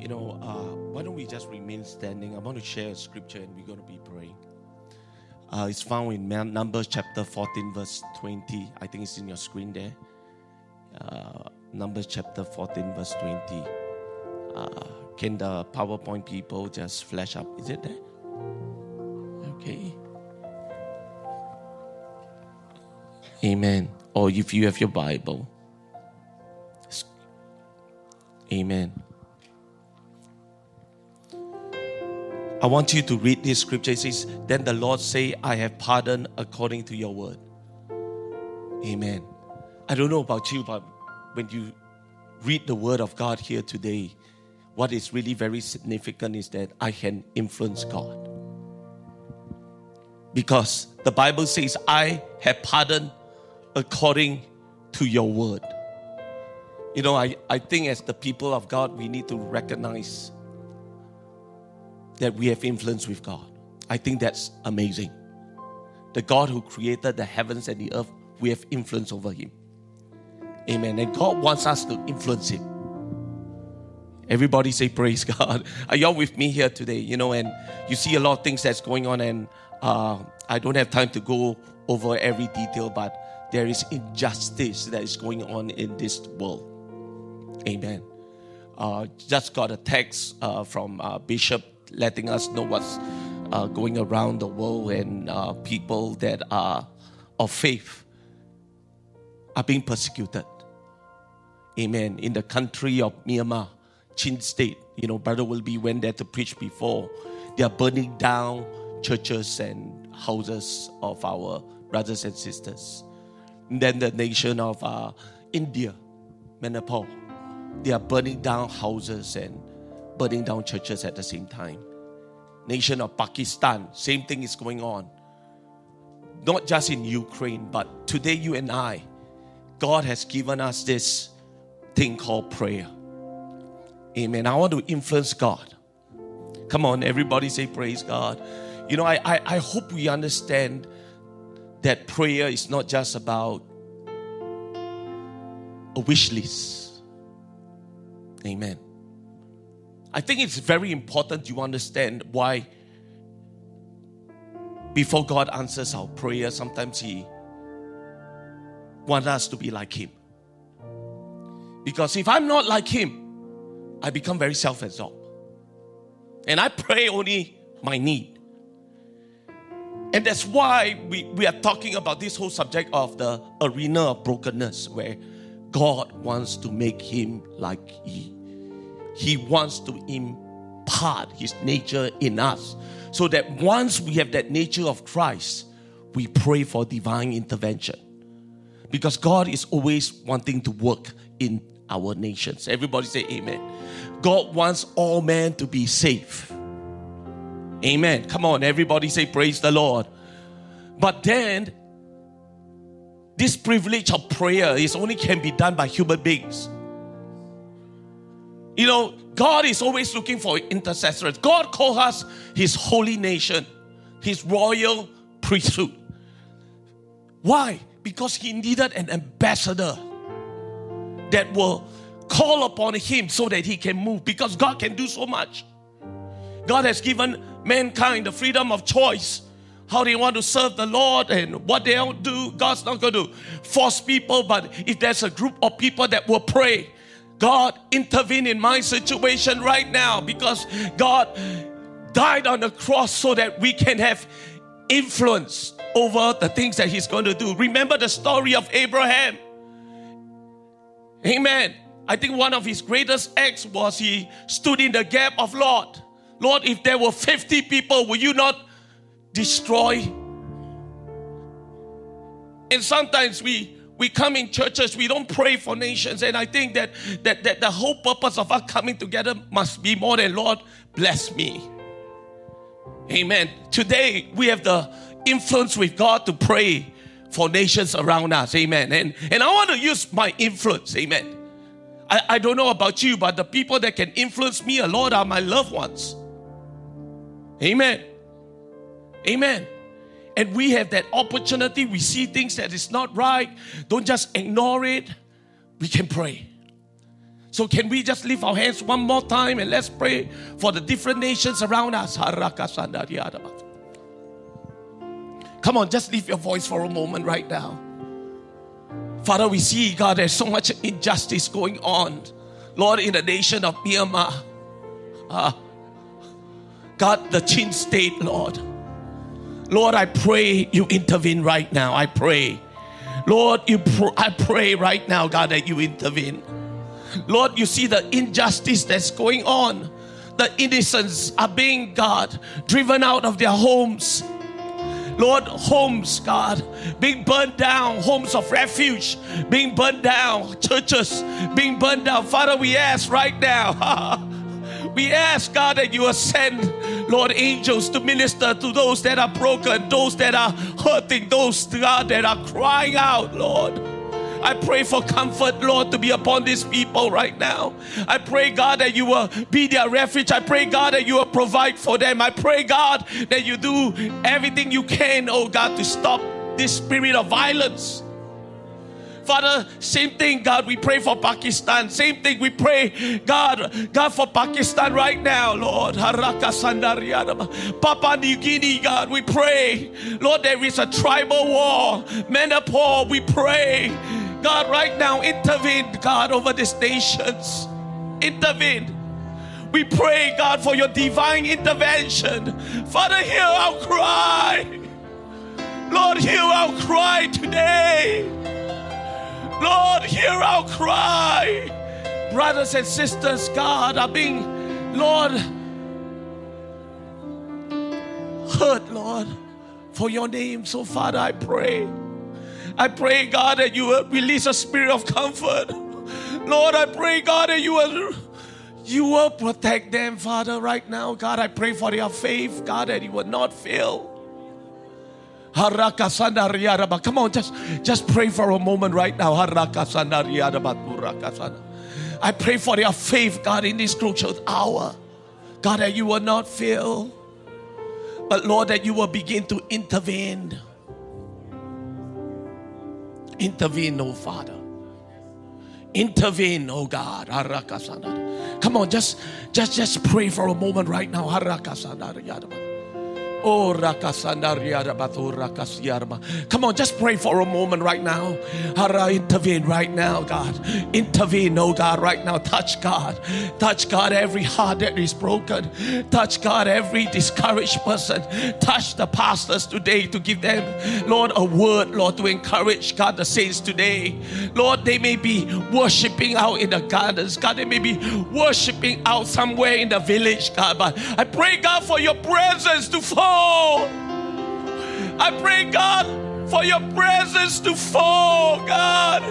You know, uh, why don't we just remain standing? I want to share a scripture and we're going to be praying. Uh, it's found in Numbers chapter 14, verse 20. I think it's in your screen there. Uh, Numbers chapter 14, verse 20. Uh, can the PowerPoint people just flash up? Is it there? Okay. Amen. Or if you have your Bible. Amen. I want you to read this scripture. It says, Then the Lord say, I have pardoned according to your word. Amen. I don't know about you, but when you read the word of God here today, what is really very significant is that I can influence God. Because the Bible says, I have pardoned according to your word. You know, I, I think as the people of God, we need to recognize that we have influence with God. I think that's amazing. The God who created the heavens and the earth, we have influence over Him. Amen. And God wants us to influence Him. Everybody say, Praise God. Are y'all with me here today? You know, and you see a lot of things that's going on, and uh, I don't have time to go over every detail, but there is injustice that is going on in this world. Amen. Uh, just got a text uh, from uh, Bishop letting us know what's uh, going around the world and uh, people that are of faith are being persecuted. Amen. In the country of Myanmar, Chin State, you know, Brother Wilby went there to preach before. They are burning down churches and houses of our brothers and sisters. And then the nation of uh, India, Manipur, they are burning down houses and burning down churches at the same time. Nation of Pakistan, same thing is going on. Not just in Ukraine, but today you and I, God has given us this thing called prayer. Amen. I want to influence God. Come on, everybody say praise God. You know, I, I, I hope we understand that prayer is not just about a wish list. Amen. I think it's very important you understand why before God answers our prayer, sometimes He wants us to be like Him. Because if I'm not like Him, I become very self absorbed. And I pray only my need. And that's why we, we are talking about this whole subject of the arena of brokenness, where God wants to make him like He. He wants to impart His nature in us. So that once we have that nature of Christ, we pray for divine intervention. Because God is always wanting to work in our nations. Everybody say amen. God wants all men to be safe. Amen. Come on, everybody say praise the Lord. But then, this privilege of prayer is only can be done by human beings. You know, God is always looking for intercessors. God called us His holy nation, His royal priesthood. Why? Because He needed an ambassador that will call upon Him so that He can move. Because God can do so much. God has given mankind the freedom of choice how they want to serve the Lord and what they don't do. God's not going to force people, but if there's a group of people that will pray, God intervene in my situation right now because God died on the cross so that we can have influence over the things that He's going to do. Remember the story of Abraham. Amen. I think one of his greatest acts was he stood in the gap of Lord. Lord, if there were 50 people, will you not destroy? And sometimes we we come in churches, we don't pray for nations. And I think that, that, that the whole purpose of us coming together must be more than Lord, bless me. Amen. Today we have the influence with God to pray for nations around us. Amen. And, and I want to use my influence. Amen. I, I don't know about you, but the people that can influence me a lot are my loved ones. Amen. Amen. And we have that opportunity. We see things that is not right. Don't just ignore it. We can pray. So, can we just lift our hands one more time and let's pray for the different nations around us? Come on, just lift your voice for a moment right now. Father, we see, God, there's so much injustice going on. Lord, in the nation of Myanmar. Uh, God, the Chin state, Lord. Lord, I pray you intervene right now. I pray. Lord, you pr- I pray right now, God, that you intervene. Lord, you see the injustice that's going on. The innocents are being, God, driven out of their homes. Lord, homes, God, being burned down, homes of refuge being burned down, churches being burned down. Father, we ask right now, we ask, God, that you send, Lord, angels to minister to those that are broken, those that are hurting, those, God, that are crying out, Lord. I pray for comfort, Lord, to be upon these people right now. I pray, God, that you will be their refuge. I pray, God, that you will provide for them. I pray, God, that you do everything you can, oh God, to stop this spirit of violence. Father, same thing, God, we pray for Pakistan. Same thing, we pray, God, God, for Pakistan right now, Lord. Papua New Guinea, God, we pray. Lord, there is a tribal war. Manipur, we pray. God, right now, intervene, God, over these nations. Intervene. We pray, God, for your divine intervention. Father, hear our cry. Lord, hear our cry today. Lord, hear our cry. Brothers and sisters, God, are being, Lord, hurt, Lord, for your name. So, Father, I pray. I pray, God, that you will release a spirit of comfort. Lord, I pray, God, that you will you will protect them, Father, right now. God, I pray for their faith, God, that you will not fail. Come on, just, just pray for a moment right now. I pray for your faith, God, in this crucial hour. God, that you will not fail, but Lord, that you will begin to intervene. Intervene, oh Father. Intervene, oh God. Come on, just just just pray for a moment right now. Oh, Come on, just pray for a moment right now. Intervene right now, God. Intervene, oh God, right now. Touch God. Touch God every heart that is broken. Touch God every discouraged person. Touch the pastors today to give them, Lord, a word, Lord, to encourage God the saints today. Lord, they may be worshiping out in the gardens. God, they may be worshiping out somewhere in the village, God. But I pray, God, for your presence to fall fall. I pray, God, for your presence to fall, God.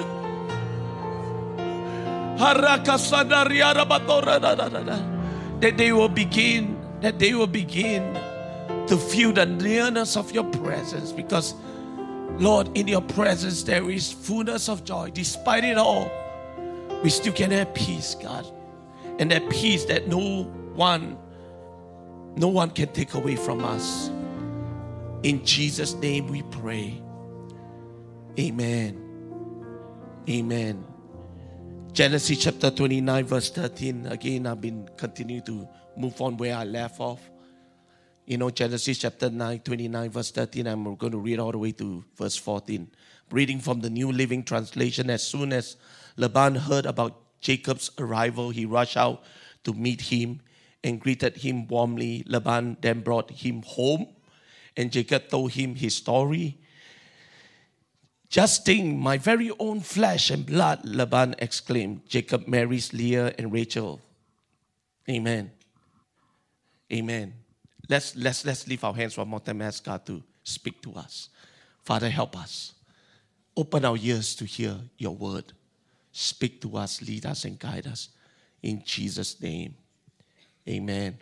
That they will begin, that they will begin to feel the nearness of your presence because, Lord, in your presence there is fullness of joy. Despite it all, we still can have peace, God. And that peace that no one no one can take away from us. In Jesus' name we pray. Amen. Amen. Genesis chapter 29, verse 13. Again, I've been continuing to move on where I left off. You know, Genesis chapter 9, 29, verse 13. I'm going to read all the way to verse 14. Reading from the New Living Translation. As soon as Laban heard about Jacob's arrival, he rushed out to meet him and greeted him warmly. Laban then brought him home, and Jacob told him his story. Just think, my very own flesh and blood, Laban exclaimed. Jacob marries Leah and Rachel. Amen. Amen. Let's, let's, let's leave our hands one more time, ask God to speak to us. Father, help us. Open our ears to hear your word. Speak to us, lead us, and guide us. In Jesus' name. Amen.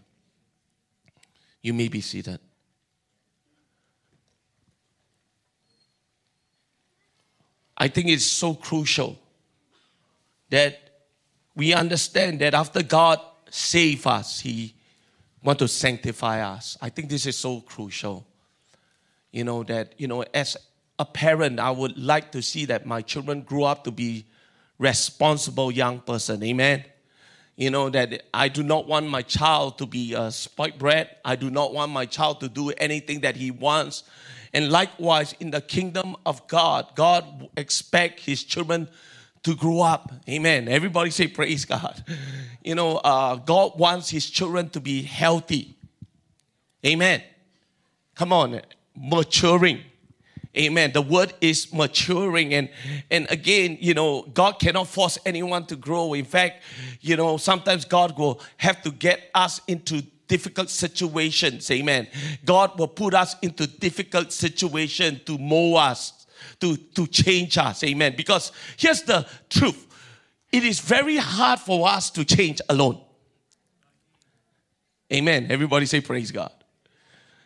You may be seated. I think it's so crucial that we understand that after God save us, He want to sanctify us. I think this is so crucial. You know that you know as a parent, I would like to see that my children grow up to be responsible young person. Amen. You know, that I do not want my child to be a spoiled brat. I do not want my child to do anything that he wants. And likewise, in the kingdom of God, God expect his children to grow up. Amen. Everybody say praise God. You know, uh, God wants his children to be healthy. Amen. Come on, maturing. Amen. The word is maturing. And, and again, you know, God cannot force anyone to grow. In fact, you know, sometimes God will have to get us into difficult situations. Amen. God will put us into difficult situations to mold us, to, to change us. Amen. Because here's the truth it is very hard for us to change alone. Amen. Everybody say, Praise God.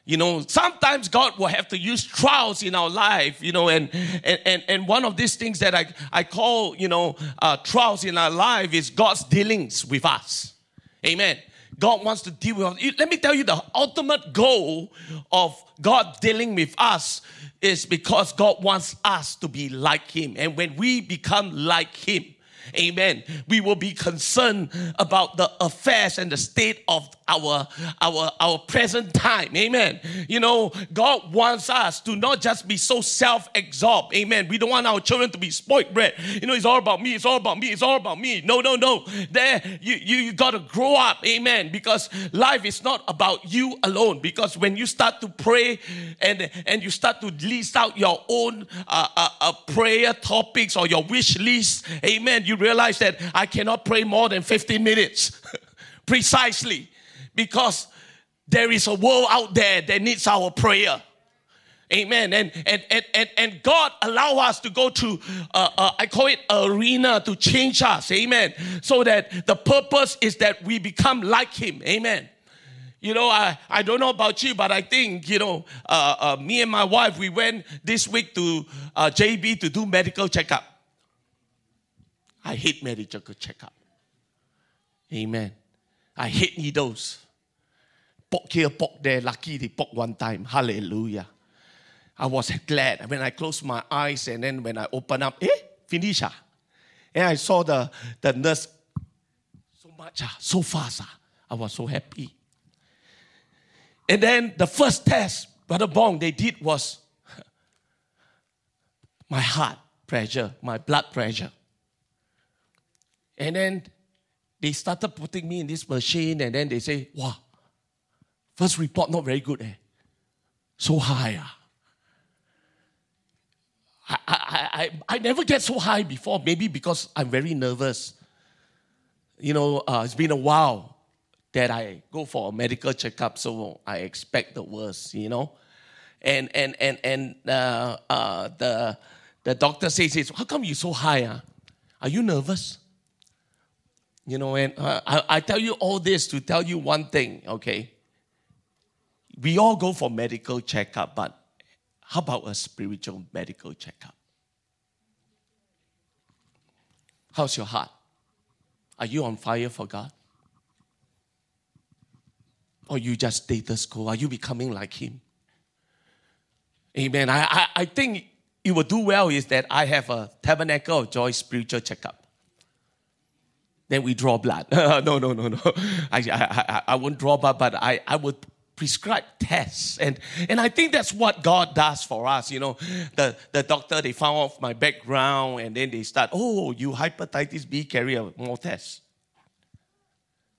You know, sometimes God will have to use trials in our life, you know, and and and, one of these things that I, I call, you know, uh, trials in our life is God's dealings with us. Amen. God wants to deal with us. Let me tell you the ultimate goal of God dealing with us is because God wants us to be like Him. And when we become like Him, Amen. We will be concerned about the affairs and the state of our, our, our present time. Amen. You know, God wants us to not just be so self absorbed. Amen. We don't want our children to be spoiled bread. You know, it's all about me, it's all about me, it's all about me. No, no, no. There, you, you, you got to grow up. Amen. Because life is not about you alone. Because when you start to pray and, and you start to list out your own uh, uh, uh, prayer topics or your wish list, amen, you realize that I cannot pray more than 15 minutes. Precisely because there is a world out there that needs our prayer. Amen. And and and and, and God allow us to go to uh, uh, I call it arena to change us. Amen. So that the purpose is that we become like Him. Amen. You know, I, I don't know about you, but I think, you know, uh, uh me and my wife, we went this week to uh, JB to do medical checkup. I hate medical checkup. Amen. I hate needles. Poke here, poke there. Lucky they poke one time. Hallelujah. I was glad when I closed my eyes and then when I opened up, eh, finish ah. And I saw the, the nurse so much, ah, so fast. Ah. I was so happy. And then the first test, Brother Bong, they did was my heart pressure, my blood pressure. And then they started putting me in this machine, and then they say, wow, first report not very good, eh? So high. Ah. I, I, I, I never get so high before, maybe because I'm very nervous. You know, uh, it's been a while that I go for a medical checkup, so I expect the worst, you know. And and and and uh, uh, the the doctor says, "How come you so high? Uh? Are you nervous?" You know, and uh, I, I tell you all this to tell you one thing, okay? We all go for medical checkup, but how about a spiritual medical checkup? How's your heart? Are you on fire for God? Or you just status quo? Are you becoming like Him? Amen. I, I, I think it will do well is that I have a Tabernacle of Joy spiritual checkup then we draw blood. no, no, no, no. I, I, I won't draw blood, but I, I would prescribe tests. And, and I think that's what God does for us. You know, the, the doctor, they found off my background and then they start, oh, you hepatitis B carrier, more tests.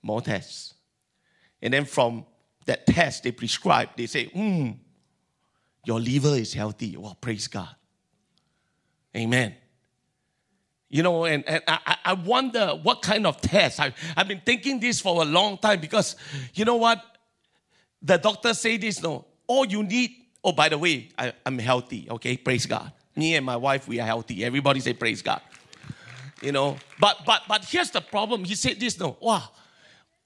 More tests. And then from that test they prescribe, they say, hmm, your liver is healthy. Well, praise God. Amen. You know, and, and I, I wonder what kind of test. I, I've been thinking this for a long time because, you know what? The doctor say this, no. All you need, oh, by the way, I, I'm healthy, okay? Praise God. Me and my wife, we are healthy. Everybody say praise God. You know, but but but here's the problem. He said this, no. Wow.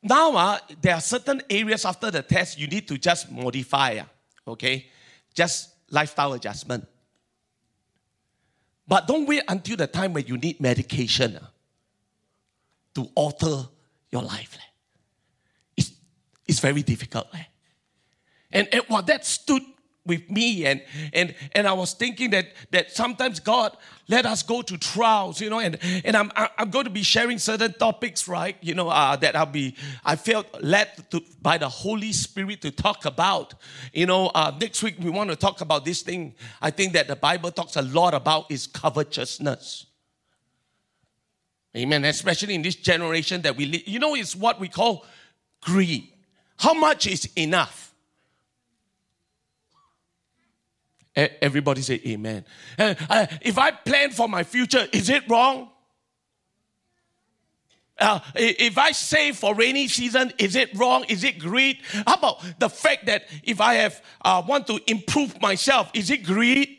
Now uh, there are certain areas after the test you need to just modify, uh, okay? Just lifestyle adjustment. But don't wait until the time when you need medication uh, to alter your life. It's, it's very difficult. And, and that stood with me and and and I was thinking that that sometimes God let us go to trials you know and and I'm I'm going to be sharing certain topics right you know uh, that I'll be I felt led to by the Holy Spirit to talk about. You know uh, next week we want to talk about this thing. I think that the Bible talks a lot about is covetousness. Amen. Especially in this generation that we live you know it's what we call greed. How much is enough Everybody say amen. Uh, uh, if I plan for my future, is it wrong? Uh, if I save for rainy season, is it wrong? Is it greed? How about the fact that if I have uh, want to improve myself, is it greed?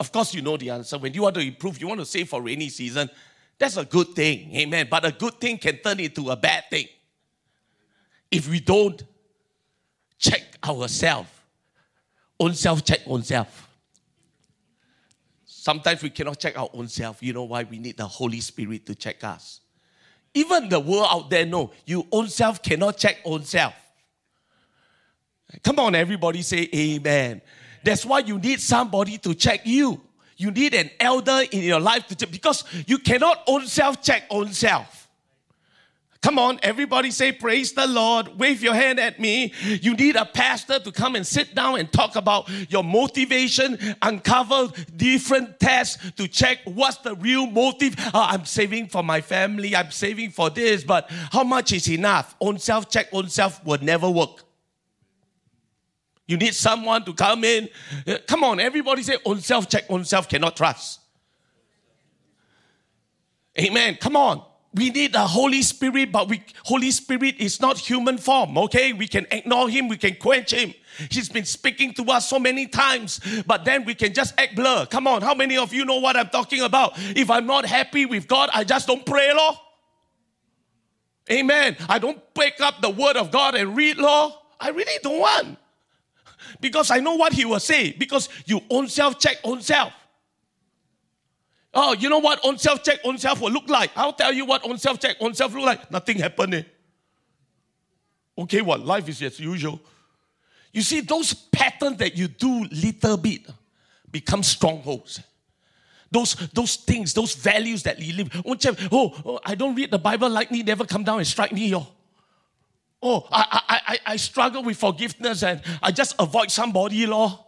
Of course, you know the answer. When you want to improve, you want to save for rainy season. That's a good thing, amen. But a good thing can turn into a bad thing if we don't check ourselves own self check own self. Sometimes we cannot check our own self. You know why? We need the Holy Spirit to check us. Even the world out there know you own self cannot check own self. Come on, everybody say amen. That's why you need somebody to check you. You need an elder in your life to check because you cannot own self check own self. Come on, everybody say, Praise the Lord. Wave your hand at me. You need a pastor to come and sit down and talk about your motivation, uncover different tests to check what's the real motive. Uh, I'm saving for my family, I'm saving for this, but how much is enough? Own self check, own self will never work. You need someone to come in. Uh, come on, everybody say, own self check, own self cannot trust. Amen. Come on we need the Holy Spirit, but we, Holy Spirit is not human form, okay? We can ignore him, we can quench him. He's been speaking to us so many times, but then we can just act blur. Come on, how many of you know what I'm talking about? If I'm not happy with God, I just don't pray, Lord. Amen. I don't pick up the word of God and read, Lord. I really don't want. Because I know what he will say. Because you own self check own self. Oh, you know what own self check, own self will look like? I'll tell you what own self check, own self look like. Nothing happened. Eh? Okay, what? Life is as usual. You see, those patterns that you do little bit become strongholds. Those, those things, those values that you live. Oh, oh, I don't read the Bible like me, never come down and strike me. Oh, oh I, I, I, I struggle with forgiveness and I just avoid somebody, law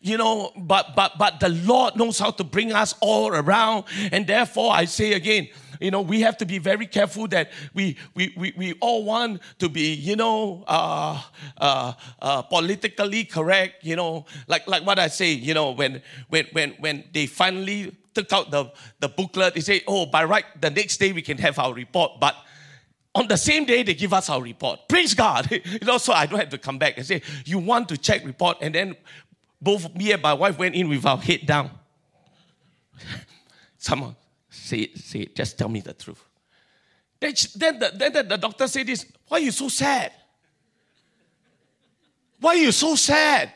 you know but but but the lord knows how to bring us all around. And therefore i say again you know we have to be very careful that we we we, we all want to be you know uh, uh, uh, politically correct you know. Like like what i say you know when when when when they finally took out the the booklet they say oh by right the next day we can have our report. But on the same day they give us our report. Praise god. You know so i don't have to come back and say you want to check report and then both me and my wife went in with our head down. Someone say it, say it, just tell me the truth. Then, then, the, then the, the doctor said this, why are you so sad? Why are you so sad?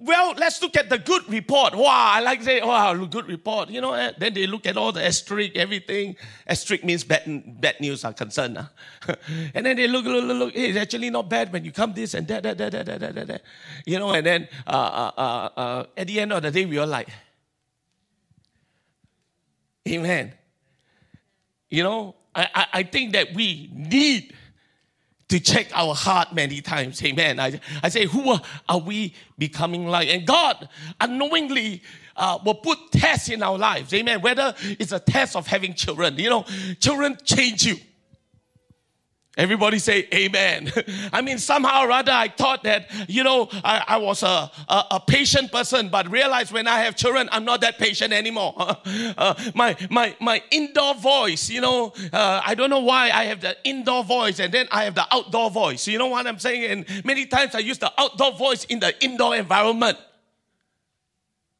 Well, let's look at the good report. Wow, I like say, wow, good report. You know, eh, then they look at all the asterisk, everything. Asterisk means bad, bad news are concerned. Huh? and then they look, look, look, look. Hey, it's actually not bad when you come this and that, that, that, that, that, that, that. You know, and then uh, uh, uh, uh, at the end of the day, we are like, Amen. You know, I, I, I think that we need to check our heart many times. Amen. I, I say, who are we becoming like? And God unknowingly uh, will put tests in our lives. Amen. Whether it's a test of having children, you know, children change you. Everybody say amen. I mean, somehow or other, I thought that, you know, I, I was a, a, a, patient person, but realized when I have children, I'm not that patient anymore. Uh, my, my, my indoor voice, you know, uh, I don't know why I have the indoor voice and then I have the outdoor voice. You know what I'm saying? And many times I use the outdoor voice in the indoor environment.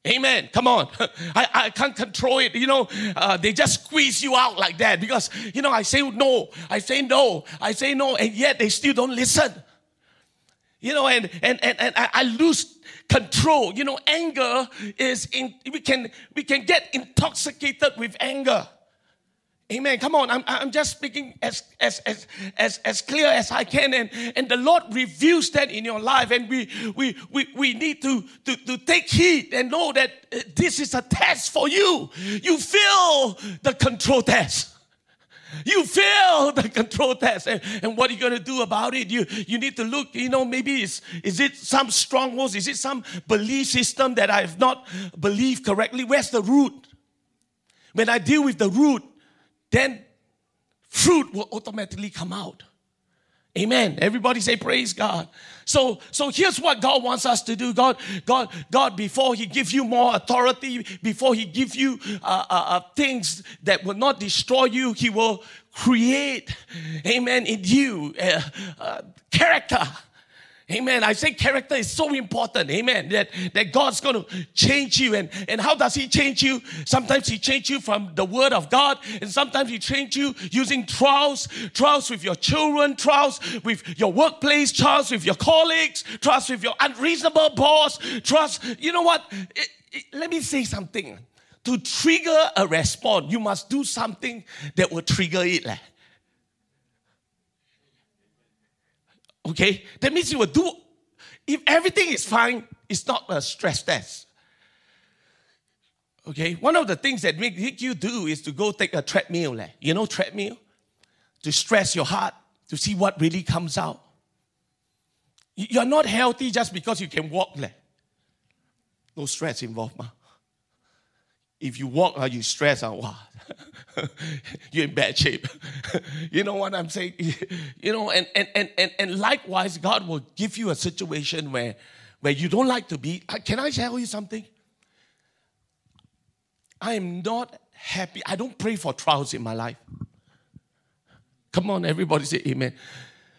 Amen. Come on. I, I can't control it. You know, uh, they just squeeze you out like that because, you know, I say no, I say no, I say no, and yet they still don't listen. You know, and and and, and I, I lose control. You know, anger is in we can we can get intoxicated with anger. Amen. Come on. I'm, I'm just speaking as, as, as, as, as clear as I can. And, and the Lord reveals that in your life. And we, we, we, we need to, to, to take heed and know that uh, this is a test for you. You feel the control test. You fail the control test. And, and what are you going to do about it? You, you need to look, you know, maybe is, is it some strongholds? Is it some belief system that I have not believed correctly? Where's the root? When I deal with the root, then fruit will automatically come out. Amen. Everybody say praise God. So, so here's what God wants us to do. God, God, God, before He gives you more authority, before He gives you uh, uh, uh, things that will not destroy you, He will create, Amen, in you uh, uh, character Amen. I say character is so important. Amen. That, that God's going to change you. And, and how does He change you? Sometimes He change you from the Word of God, and sometimes He change you using trials, trials with your children, trials with your workplace, trials with your colleagues, trials with your unreasonable boss, trust. You know what? It, it, let me say something. To trigger a response, you must do something that will trigger it. Okay? That means you will do, if everything is fine, it's not a stress test. Okay? One of the things that make you do is to go take a treadmill. Like, you know, treadmill? To stress your heart, to see what really comes out. You're not healthy just because you can walk. Like. No stress involved. Ma. If you walk, uh, you stress, uh, wow, you're in bad shape. you know what I'm saying? you know, and, and, and, and, and likewise, God will give you a situation where, where you don't like to be. Can I tell you something? I am not happy. I don't pray for trials in my life. Come on, everybody say amen.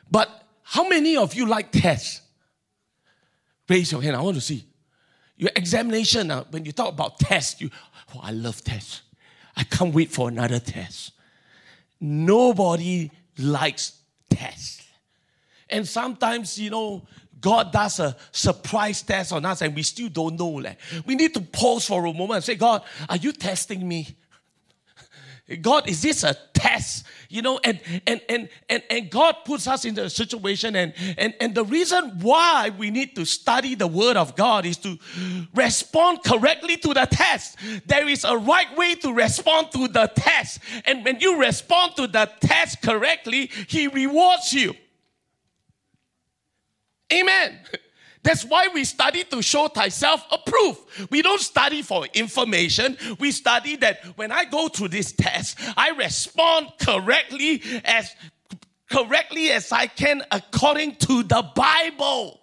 But how many of you like tests? Raise your hand. I want to see. Your examination, uh, when you talk about tests, you, oh, I love tests. I can't wait for another test. Nobody likes tests. And sometimes, you know, God does a surprise test on us and we still don't know. Like, we need to pause for a moment and say, God, are you testing me? God, is this a test? You know, and and and and, and God puts us in a situation, and, and and the reason why we need to study the word of God is to respond correctly to the test. There is a right way to respond to the test. And when you respond to the test correctly, he rewards you. Amen. That's why we study to show thyself approved. We don't study for information. We study that when I go through this test, I respond correctly as correctly as I can according to the Bible.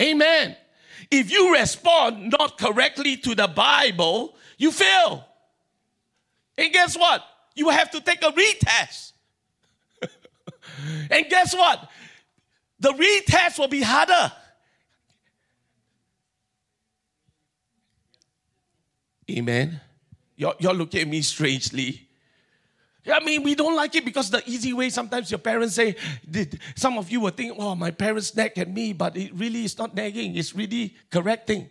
Amen. If you respond not correctly to the Bible, you fail. And guess what? You have to take a retest. and guess what? The retest will be harder. Amen. You're, you're looking at me strangely. I mean, we don't like it because the easy way, sometimes your parents say, some of you will think, oh, my parents nag at me, but it really is not nagging, it's really correcting.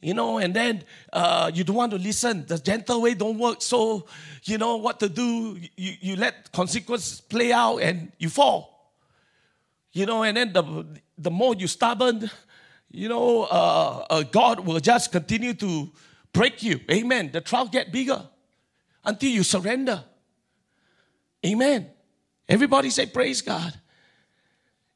You know, and then uh, you don't want to listen. The gentle way don't work. So, you know what to do. You, you let consequences play out and you fall. You know, and then the, the more you stubborn, you know, uh, uh, God will just continue to break you. Amen. The trial get bigger until you surrender. Amen. Everybody say praise God.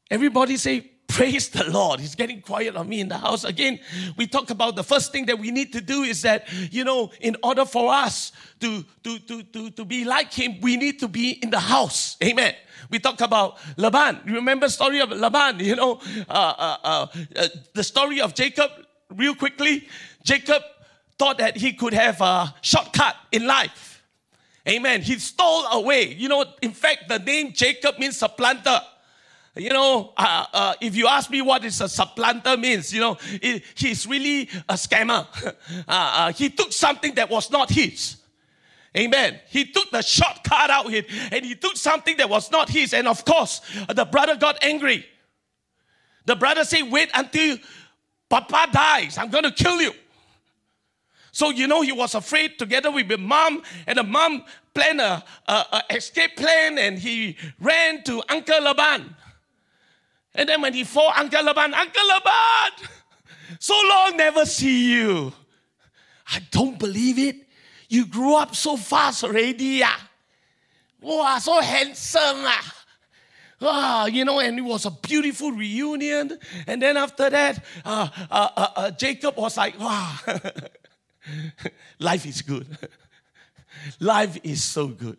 Everybody say Praise the Lord. He's getting quiet on me in the house. Again, we talk about the first thing that we need to do is that, you know, in order for us to, to, to, to, to be like him, we need to be in the house. Amen. We talk about Laban. You remember story of Laban, you know, uh, uh, uh, uh, the story of Jacob, real quickly. Jacob thought that he could have a shortcut in life. Amen. He stole away. You know, in fact, the name Jacob means supplanter. You know, uh, uh, if you ask me what is a supplanter means, you know, it, he's really a scammer. Uh, uh, he took something that was not his. Amen. He took the shortcut out here and he took something that was not his. And of course, the brother got angry. The brother said, Wait until Papa dies. I'm going to kill you. So, you know, he was afraid together with the mom, and the mom planned a, a, a escape plan, and he ran to Uncle Laban. And then when he fought Uncle Laban, Uncle Laban, so long never see you. I don't believe it. You grew up so fast already. Yeah. Wow, so handsome. Ah. Ah, you know, and it was a beautiful reunion. And then after that, uh, uh, uh, uh Jacob was like, wow, life is good. life is so good.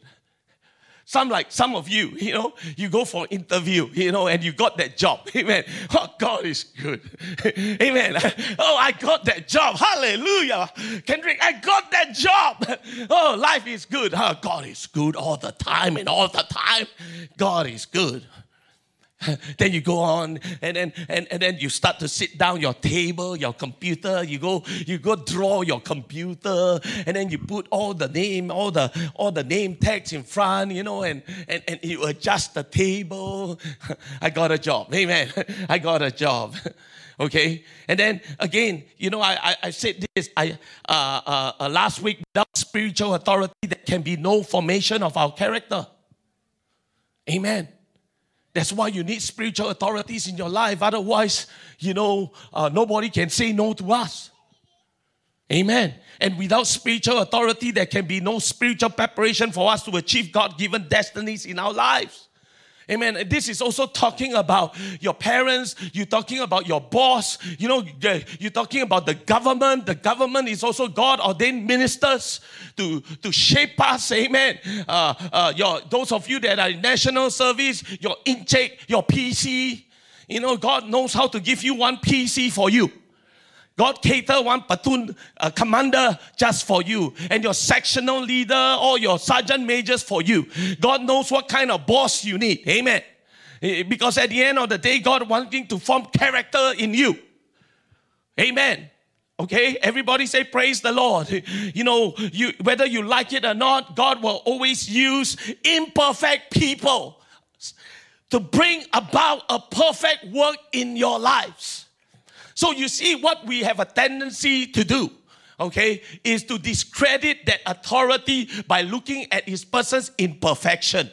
Some like some of you, you know, you go for interview, you know, and you got that job. Amen. Oh, God is good. Amen. Oh, I got that job. Hallelujah. Kendrick, I got that job. Oh, life is good. Oh, God is good all the time and all the time. God is good. then you go on and then and, and then you start to sit down your table your computer. You go you go draw your computer and then you put all the name all the all the name tags in front you know and and, and you adjust the table. I got a job. Amen. I got a job. Okay? And then again you know i i, I said this. I uh, uh, uh, last week without spiritual authority there can be no formation of our character. Amen that's why you need spiritual authorities in your life. Otherwise, you know, uh, nobody can say no to us. Amen. And without spiritual authority, there can be no spiritual preparation for us to achieve God given destinies in our lives. Amen. This is also talking about your parents. You're talking about your boss. You know, you're talking about the government. The government is also God ordained ministers to, to shape us. Amen. Uh, uh, your, those of you that are in national service, your intake, your PC. You know, God knows how to give you one PC for you. God cater one platoon uh, commander just for you, and your sectional leader or your sergeant majors for you. God knows what kind of boss you need. Amen. Because at the end of the day, God wanting to form character in you. Amen. Okay, everybody say praise the Lord. You know, you whether you like it or not, God will always use imperfect people to bring about a perfect work in your lives. So you see, what we have a tendency to do, okay, is to discredit that authority by looking at his person's imperfection.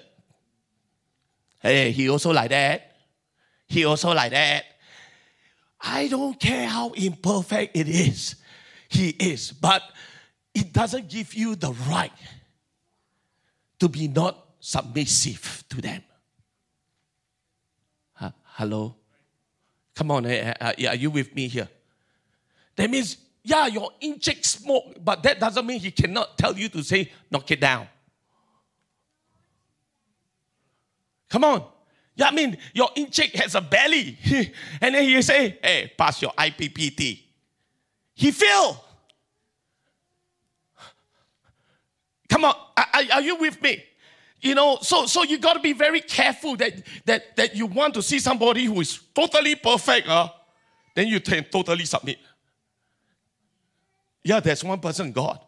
Hey, he also like that. He also like that. I don't care how imperfect it is. He is. But it doesn't give you the right to be not submissive to them. Hello? Come on, uh, uh, are you with me here? That means, yeah, your encik smoke, but that doesn't mean he cannot tell you to say, knock it down. Come on. Yeah, I mean, your encik has a belly. and then you say, hey, pass your IPPT. He failed. Come on, are, are you with me? You know, so so you got to be very careful that that that you want to see somebody who is totally perfect, uh, then you can totally submit. Yeah, there's one person, God.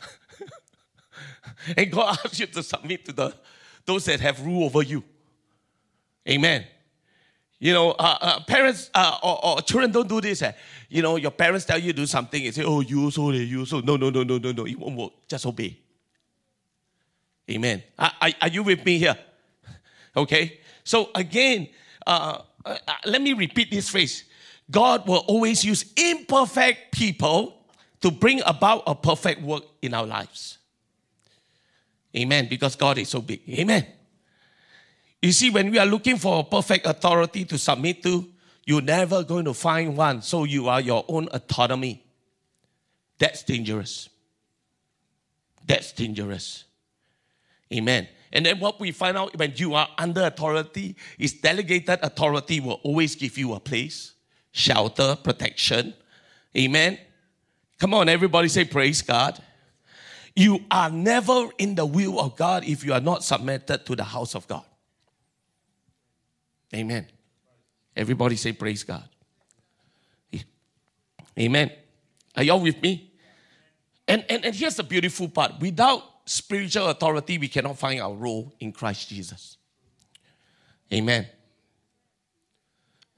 and God asks you to submit to the those that have rule over you. Amen. You know, uh, uh, parents uh, or, or, children don't do this. Eh. You know, your parents tell you do something, and say, "Oh, you also, you also." No, no, no, no, no, no. It won't work. Just obey. Amen. Are, are, you with me here? Okay. So again, uh, uh, uh, let me repeat this phrase. God will always use imperfect people to bring about a perfect work in our lives. Amen. Because God is so big. Amen. You see, when we are looking for a perfect authority to submit to, you're never going to find one. So you are your own autonomy. That's dangerous. That's dangerous. Amen. And then what we find out when you are under authority is delegated authority will always give you a place, shelter, protection. Amen. Come on, everybody say praise God. You are never in the will of God if you are not submitted to the house of God. Amen. Everybody say praise God. Amen. Are y'all with me? And, and, and here's the beautiful part. Without spiritual authority, we cannot find our role in Christ Jesus. Amen.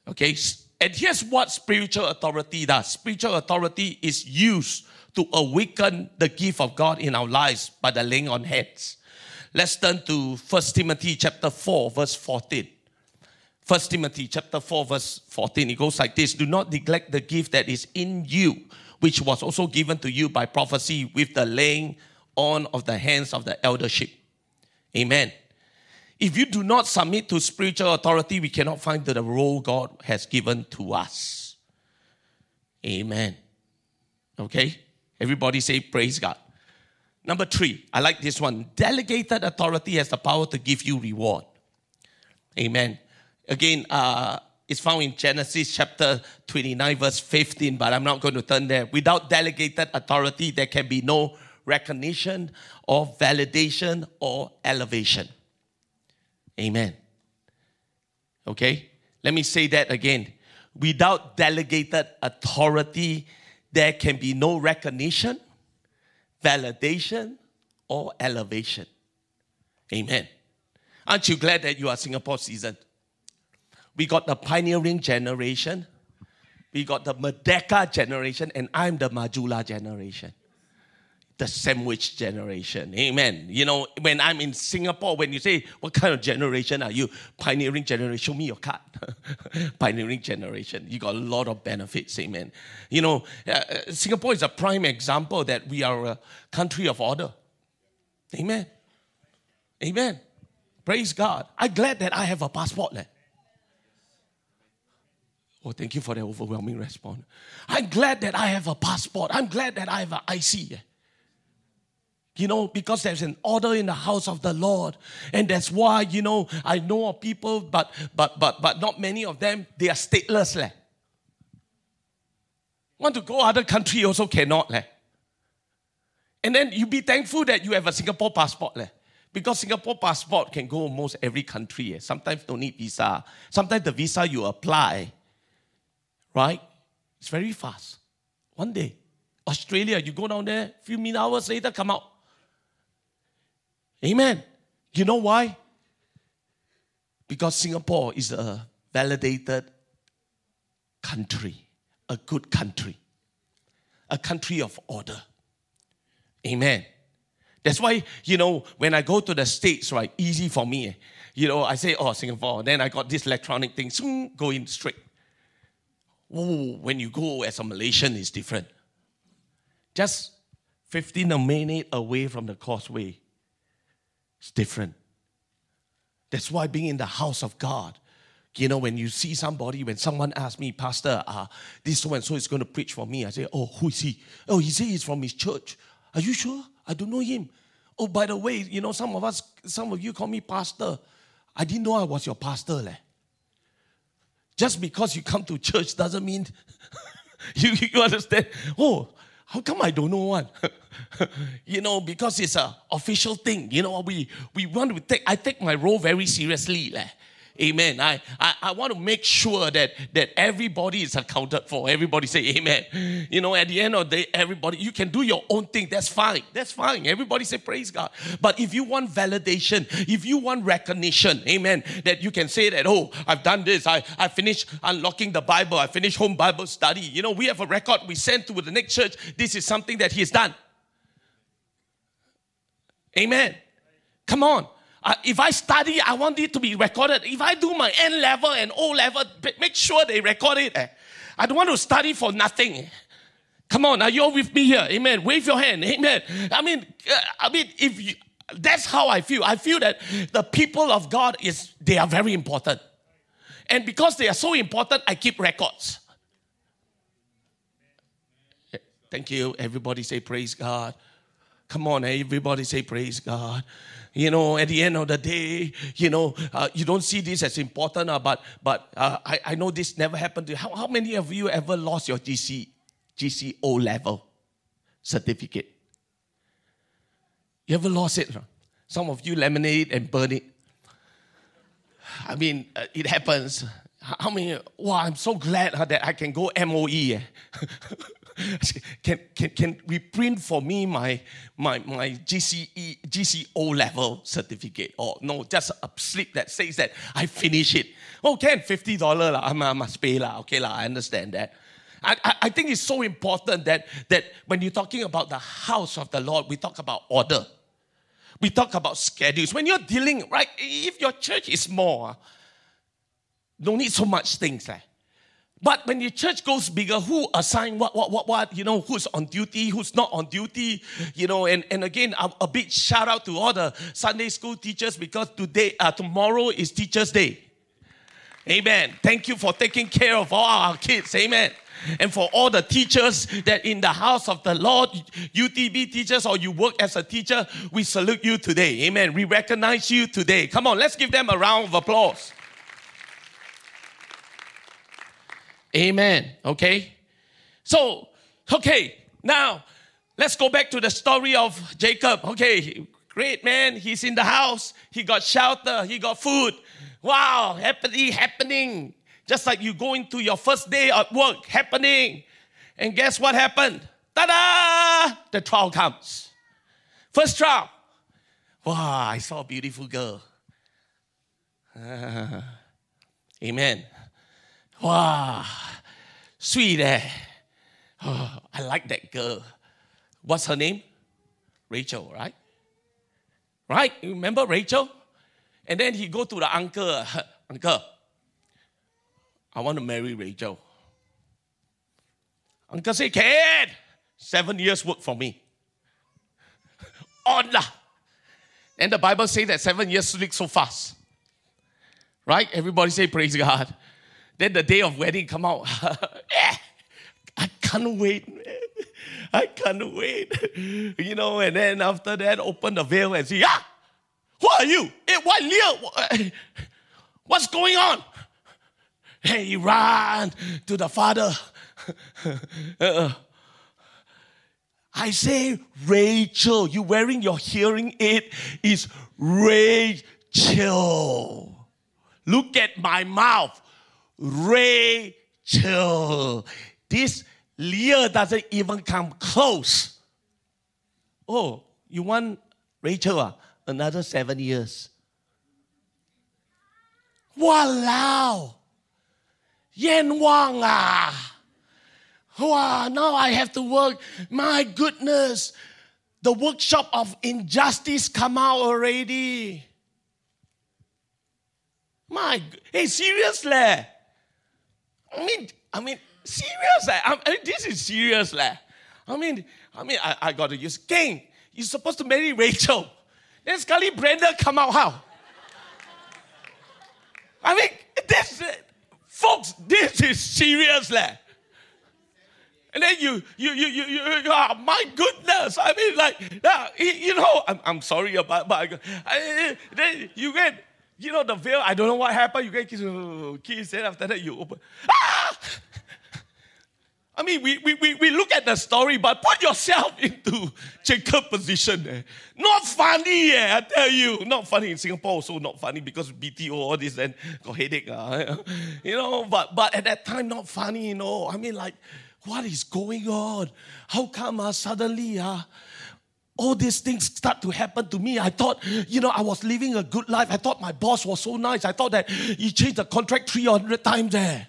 Okay, and here's what spiritual authority does spiritual authority is used to awaken the gift of God in our lives by the laying on hands. Let's turn to 1 Timothy chapter 4, verse 14. 1 Timothy chapter 4, verse 14. It goes like this Do not neglect the gift that is in you, which was also given to you by prophecy with the laying on of the hands of the eldership. Amen. If you do not submit to spiritual authority, we cannot find the role God has given to us. Amen. Okay? Everybody say, Praise God. Number three, I like this one. Delegated authority has the power to give you reward. Amen. Again, uh, it's found in Genesis chapter 29, verse 15, but I'm not going to turn there. Without delegated authority, there can be no recognition or validation or elevation. Amen. Okay? Let me say that again. Without delegated authority, there can be no recognition, validation, or elevation. Amen. Aren't you glad that you are Singapore seasoned? We got the pioneering generation, we got the Merdeka generation, and I'm the Majulah generation the sandwich generation. Amen. You know, when I'm in Singapore, when you say, What kind of generation are you? Pioneering generation. Show me your card. Pioneering generation. You got a lot of benefits. Amen. You know, uh, uh, Singapore is a prime example that we are a country of order. Amen. Amen. Praise God. I'm glad that I have a passport. Eh? Oh, thank you for the overwhelming response. I'm glad that I have a passport. I'm glad that I have an IC. You know, because there's an order in the house of the Lord. And that's why, you know, I know of people, but but but but not many of them, they are stateless. Leh. Want to go other country also cannot. Leh. And then you be thankful that you have a Singapore passport. Leh. Because Singapore passport can go almost every country. Eh. Sometimes don't need visa. Sometimes the visa you apply, right? It's very fast. One day. Australia, you go down there, few minutes hours later, come out. Amen. You know why? Because Singapore is a validated country, a good country, a country of order. Amen. That's why, you know, when I go to the States, right, easy for me. Eh? You know, I say, oh, Singapore. Then I got this electronic thing, soon go in straight. Ooh, when you go as a Malaysian, it's different. Just 15 a minute away from the causeway, it's different. That's why being in the house of God, you know, when you see somebody, when someone asks me, Pastor, uh, this so and so is going to preach for me, I say, Oh, who is he? Oh, he says he's from his church. Are you sure? I don't know him. Oh, by the way, you know, some of us, some of you call me pastor. I didn't know I was your pastor. Leh. Just because you come to church doesn't mean you, you understand. Oh, how come I don't know one? you know, because it's an official thing. You know, we, we want to take, I take my role very seriously. Leh. Amen. I, I, I want to make sure that, that everybody is accounted for. Everybody say amen. You know, at the end of the day, everybody, you can do your own thing. That's fine. That's fine. Everybody say praise God. But if you want validation, if you want recognition, amen, that you can say that, oh, I've done this. I, I finished unlocking the Bible. I finished home Bible study. You know, we have a record we sent to the next church. This is something that he has done. Amen. Come on. Uh, if I study, I want it to be recorded. If I do my N level and O level, make sure they record it. Eh. I don't want to study for nothing. Come on, are you all with me here? Amen. Wave your hand. Amen. I mean, uh, I mean, if you, that's how I feel. I feel that the people of God is they are very important, and because they are so important, I keep records. Thank you. Everybody say praise God. Come on, everybody say praise God. You know, at the end of the day, you know, uh, you don't see this as important, uh, but but uh, I, I know this never happened to you. How, how many of you ever lost your GC, GCO level certificate? You ever lost it? Some of you laminate and burn it. I mean, uh, it happens. How many? Wow, I'm so glad that I can go MOE. Eh? can, can, can reprint for me my, my, my GCE, GCO level certificate? Or no, just a slip that says that I finish it. Oh, can $50 la, I must pay la. Okay la, I understand that. I, I, I think it's so important that, that when you're talking about the house of the Lord, we talk about order. We talk about schedules. When you're dealing, right, if your church is small, don't need so much things. Eh? But when your church goes bigger, who assign what, what, what, what, you know, who's on duty, who's not on duty, you know, and, and again, a, a big shout out to all the Sunday school teachers because today, uh, tomorrow is Teacher's Day. Amen. Thank you for taking care of all our kids. Amen. And for all the teachers that in the house of the Lord, UTB teachers, or you work as a teacher, we salute you today. Amen. We recognize you today. Come on, let's give them a round of applause. Amen. Okay? So, okay, now let's go back to the story of Jacob. Okay, great man. He's in the house. He got shelter. He got food. Wow, happening, happening. Just like you go into your first day at work, happening. And guess what happened? Ta da! The trial comes. First trial. Wow, I saw a beautiful girl. Amen. Wow, sweet eh? Oh, I like that girl. What's her name? Rachel, right? Right? You remember Rachel? And then he go to the uncle, uncle, I want to marry Rachel. Uncle say, kid, Seven years work for me. On lah. And the Bible say that seven years sleep so fast. Right? Everybody say praise God. Then the day of wedding come out. Eh, I can't wait, man. I can't wait. You know, and then after that, open the veil and see, ah, who are you? Hey, what Leah? What's going on? Hey, he ran to the father. uh, I say, Rachel, you wearing your hearing aid is Rachel. Look at my mouth. Rachel. This Leah doesn't even come close. Oh, you want Rachel? Uh, another seven years. Wow! Yan Wang ah! Wow, now I have to work. My goodness, the workshop of injustice come out already. My, hey, seriously. I mean, I mean, serious. I mean, this is serious. I mean, I mean, I, I got to use King. You're supposed to marry Rachel. Then Scully Brenda come out how? I mean, this, folks, this is serious. And then you, you, you, you, you, oh, my goodness. I mean, like, uh, you know, I'm, I'm sorry about, but I, then you get, you know, the veil. I don't know what happened. You get kiss, kiss, and after that you open. Ah! I mean, we, we, we, we look at the story, but put yourself into Jacob's position. Eh? Not funny, eh, I tell you. Not funny in Singapore, also not funny because BTO, all this, and got headache. Uh, you know, but, but at that time, not funny, you know. I mean, like, what is going on? How come uh, suddenly uh, all these things start to happen to me? I thought, you know, I was living a good life. I thought my boss was so nice. I thought that he changed the contract 300 times there.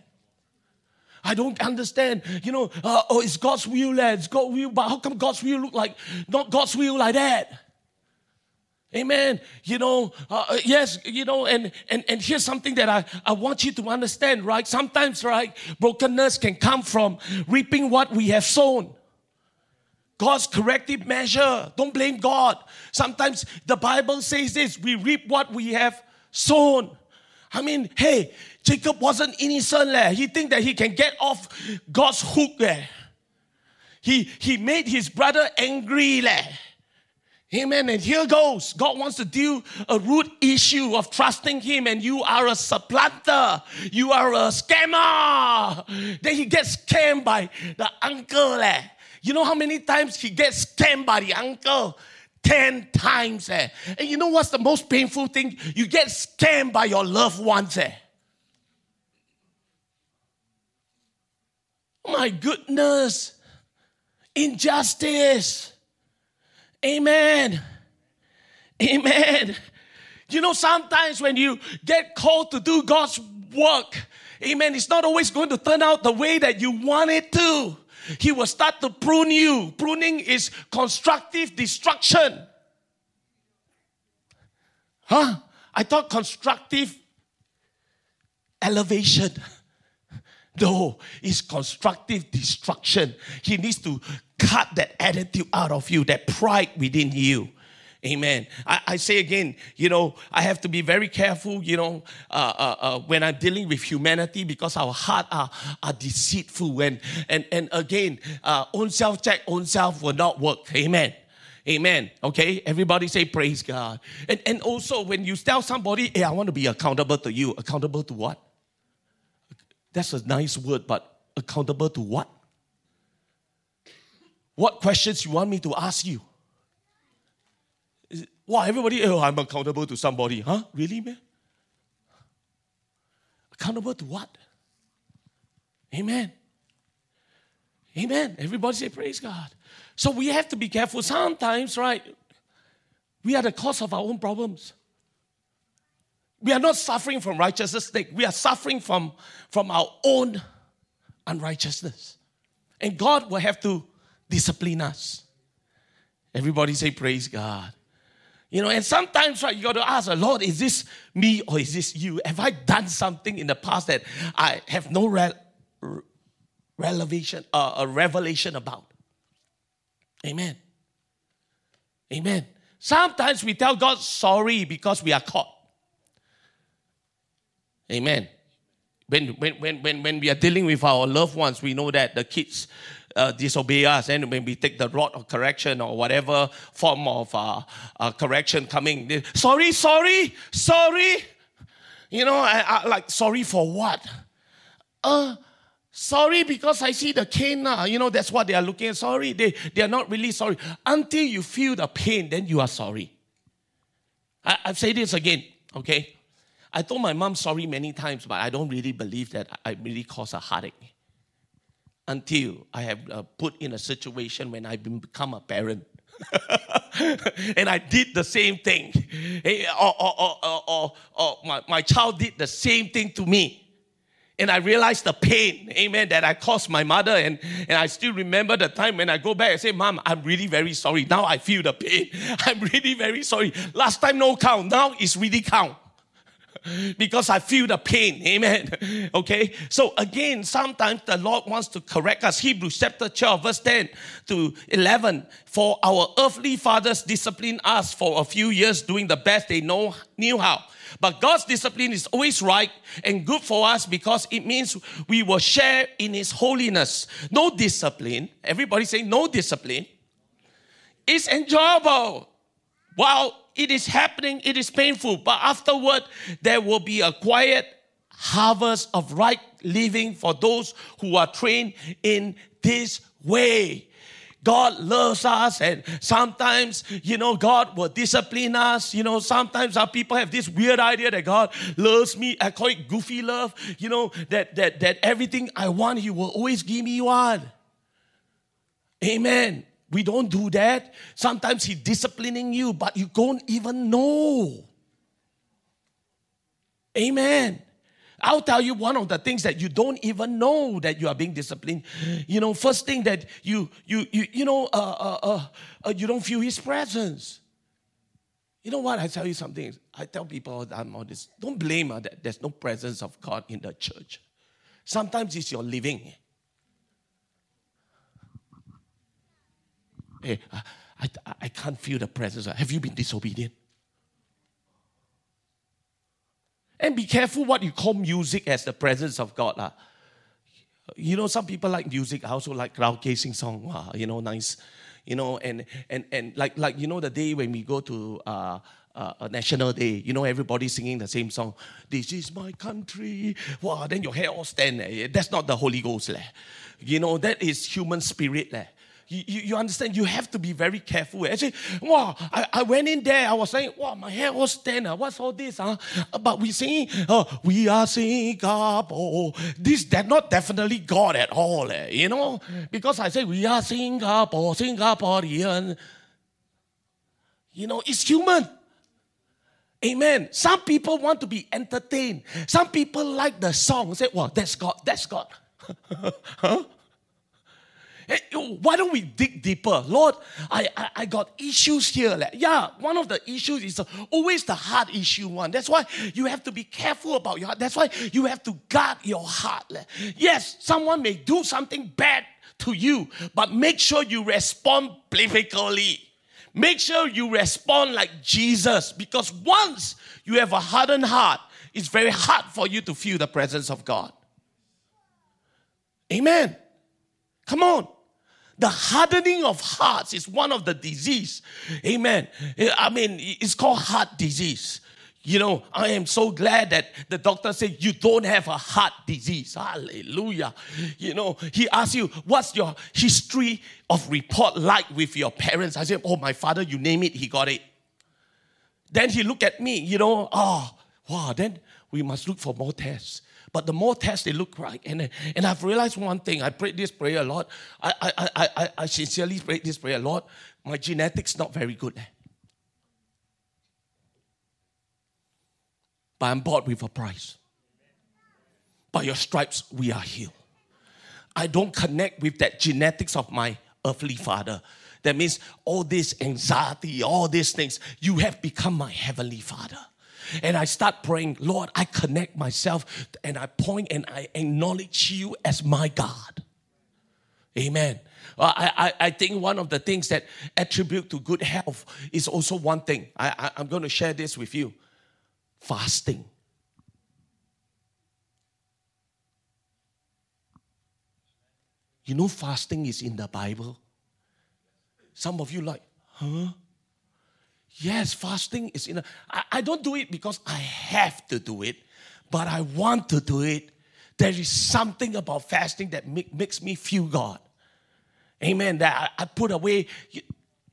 I don't understand. You know, uh, oh, it's God's will, lad. It's God's will, but how come God's will look like not God's will like that? Amen. You know, uh, uh, yes, you know, and, and, and here's something that I, I want you to understand, right? Sometimes, right, brokenness can come from reaping what we have sown. God's corrective measure. Don't blame God. Sometimes the Bible says this we reap what we have sown. I mean, hey, Jacob wasn't innocent. Leh. He think that he can get off God's hook. there. He, he made his brother angry. Leh. Amen. And here goes. God wants to deal a root issue of trusting Him, and you are a supplanter. You are a scammer. Then he gets scammed by the uncle. Eh. You know how many times he gets scammed by the uncle? 10 times. Eh. And you know what's the most painful thing? You get scammed by your loved ones. Eh. My goodness. Injustice. Amen. Amen. You know, sometimes when you get called to do God's work, Amen. It's not always going to turn out the way that you want it to. He will start to prune you. Pruning is constructive destruction. Huh? I thought constructive elevation. No, it's constructive destruction. He needs to cut that attitude out of you, that pride within you. Amen. I, I, say again, you know, I have to be very careful, you know, uh, uh, uh, when I'm dealing with humanity because our heart are, are deceitful. And, and, and again, uh, own self check, own self will not work. Amen. Amen. Okay, everybody say praise God. And, and also, when you tell somebody, hey, I want to be accountable to you, accountable to what? That's a nice word, but accountable to what? What questions you want me to ask you? Wow, everybody, oh, I'm accountable to somebody. Huh? Really, man? Accountable to what? Amen. Amen. Everybody say, Praise God. So we have to be careful. Sometimes, right, we are the cause of our own problems. We are not suffering from righteousness, we are suffering from, from our own unrighteousness. And God will have to discipline us. Everybody say, Praise God. You know, and sometimes right, you got to ask Lord, is this me or is this you? Have I done something in the past that I have no re- revelation, uh, a revelation about? Amen. Amen. Sometimes we tell God sorry because we are caught. Amen. When, when, when, when we are dealing with our loved ones, we know that the kids uh, disobey us, and we take the rod of correction or whatever form of uh, uh, correction coming, they, sorry, sorry, sorry. You know, I, I, like sorry for what? Uh, sorry because I see the cane now. You know, that's what they are looking at. Sorry, they, they are not really sorry. Until you feel the pain, then you are sorry. I, I've said this again, okay? I told my mom sorry many times, but I don't really believe that I really caused a heartache until I have uh, put in a situation when I become a parent. and I did the same thing. Or, or, or, or my, my child did the same thing to me. And I realized the pain, amen, that I caused my mother. And, and I still remember the time when I go back and say, Mom, I'm really very sorry. Now I feel the pain. I'm really very sorry. Last time no count. Now it's really count because I feel the pain. Amen. Okay. So again, sometimes the Lord wants to correct us. Hebrews chapter 12, verse 10 to 11. For our earthly fathers disciplined us for a few years doing the best they know, knew how. But God's discipline is always right and good for us because it means we will share in His holiness. No discipline. Everybody say no discipline. It's enjoyable. While it is happening, it is painful, but afterward, there will be a quiet harvest of right living for those who are trained in this way. God loves us, and sometimes, you know, God will discipline us. You know, sometimes our people have this weird idea that God loves me. I call it goofy love. You know, that that that everything I want, He will always give me one. Amen. We don't do that. Sometimes He's disciplining you, but you don't even know. Amen. I'll tell you one of the things that you don't even know that you are being disciplined. You know, first thing that you you you you know uh, uh, uh, uh you don't feel His presence. You know what? I tell you something. I tell people time all this. Don't blame that there's no presence of God in the church. Sometimes it's your living. Hey, I, I, I can't feel the presence. Have you been disobedient? And be careful what you call music as the presence of God. Uh. You know, some people like music. I also like karaoke sing song. Wow, you know, nice. You know, and and and like like you know the day when we go to uh, uh, a national day, you know, everybody singing the same song. This is my country. Wow, then your hair all stand. Eh. That's not the Holy Ghost. Leh. You know, that is human spirit. Leh you, you, understand, you have to be very careful. Actually, wow, I, I went in there, I was saying, wow, my hair was thinner. What's all this? Huh? But we sing, oh, we are Singapore. This, that's not definitely God at all, eh, you know? Because I say, we are Singapore, Singaporean. You know, it's human. Amen. Some people want to be entertained. Some people like the song. Say, well, that's God, that's God. huh? Why don't we dig deeper? Lord, I, I, I got issues here. Like, yeah, one of the issues is always the heart issue one. That's why you have to be careful about your heart. That's why you have to guard your heart. Like, yes, someone may do something bad to you, but make sure you respond biblically. Make sure you respond like Jesus because once you have a hardened heart, it's very hard for you to feel the presence of God. Amen. Come on. The hardening of hearts is one of the disease. Amen. I mean, it's called heart disease. You know, I am so glad that the doctor said you don't have a heart disease. Hallelujah. You know, he asked you, what's your history of report like with your parents? I said, oh, my father, you name it, he got it. Then he looked at me, you know, oh, wow, then we must look for more tests. But the more tests they look right, and, and I've realized one thing. I prayed this prayer a lot. I, I, I, I, I sincerely prayed this prayer a lot. My genetics not very good. Eh? But I'm bought with a price. By your stripes, we are healed. I don't connect with that genetics of my earthly father. That means all this anxiety, all these things, you have become my heavenly father. And I start praying, Lord, I connect myself and I point and I acknowledge you as my God. Amen. I, I, I think one of the things that attribute to good health is also one thing. I, I, I'm going to share this with you fasting. You know, fasting is in the Bible. Some of you like, huh? Yes, fasting is in. A, I, I don't do it because I have to do it, but I want to do it. There is something about fasting that make, makes me feel God. Amen. That I, I put away.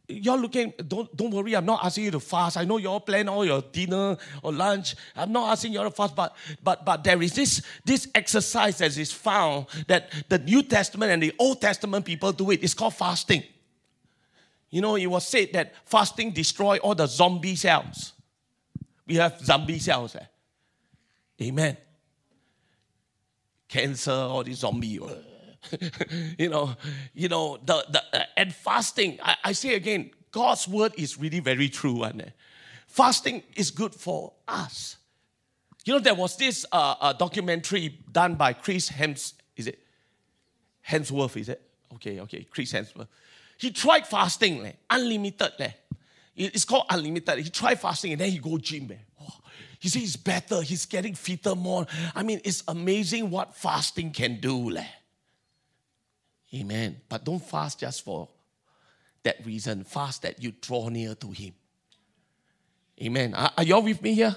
You're looking, don't, don't worry, I'm not asking you to fast. I know you all plan all your dinner or lunch. I'm not asking you to fast, but but but there is this, this exercise that is found that the New Testament and the Old Testament people do it. It's called fasting. You know, it was said that fasting destroy all the zombie cells. We have zombie cells. Eh? Amen. Cancer, all these zombie. you know, you know, the, the uh, and fasting, I, I, say again, God's word is really very true. And eh? fasting is good for us. You know, there was this uh, uh, documentary done by Chris Hems, is it? Hemsworth, is it? Okay, okay, Chris Hemsworth. He tried fasting, leh, unlimited. Leh. It's called unlimited. He tried fasting and then he go gym. Leh. He says he's better. He's getting fitter more. I mean, it's amazing what fasting can do. Leh. Amen. But don't fast just for that reason. Fast that you draw near to Him. Amen. Are, are y'all with me here?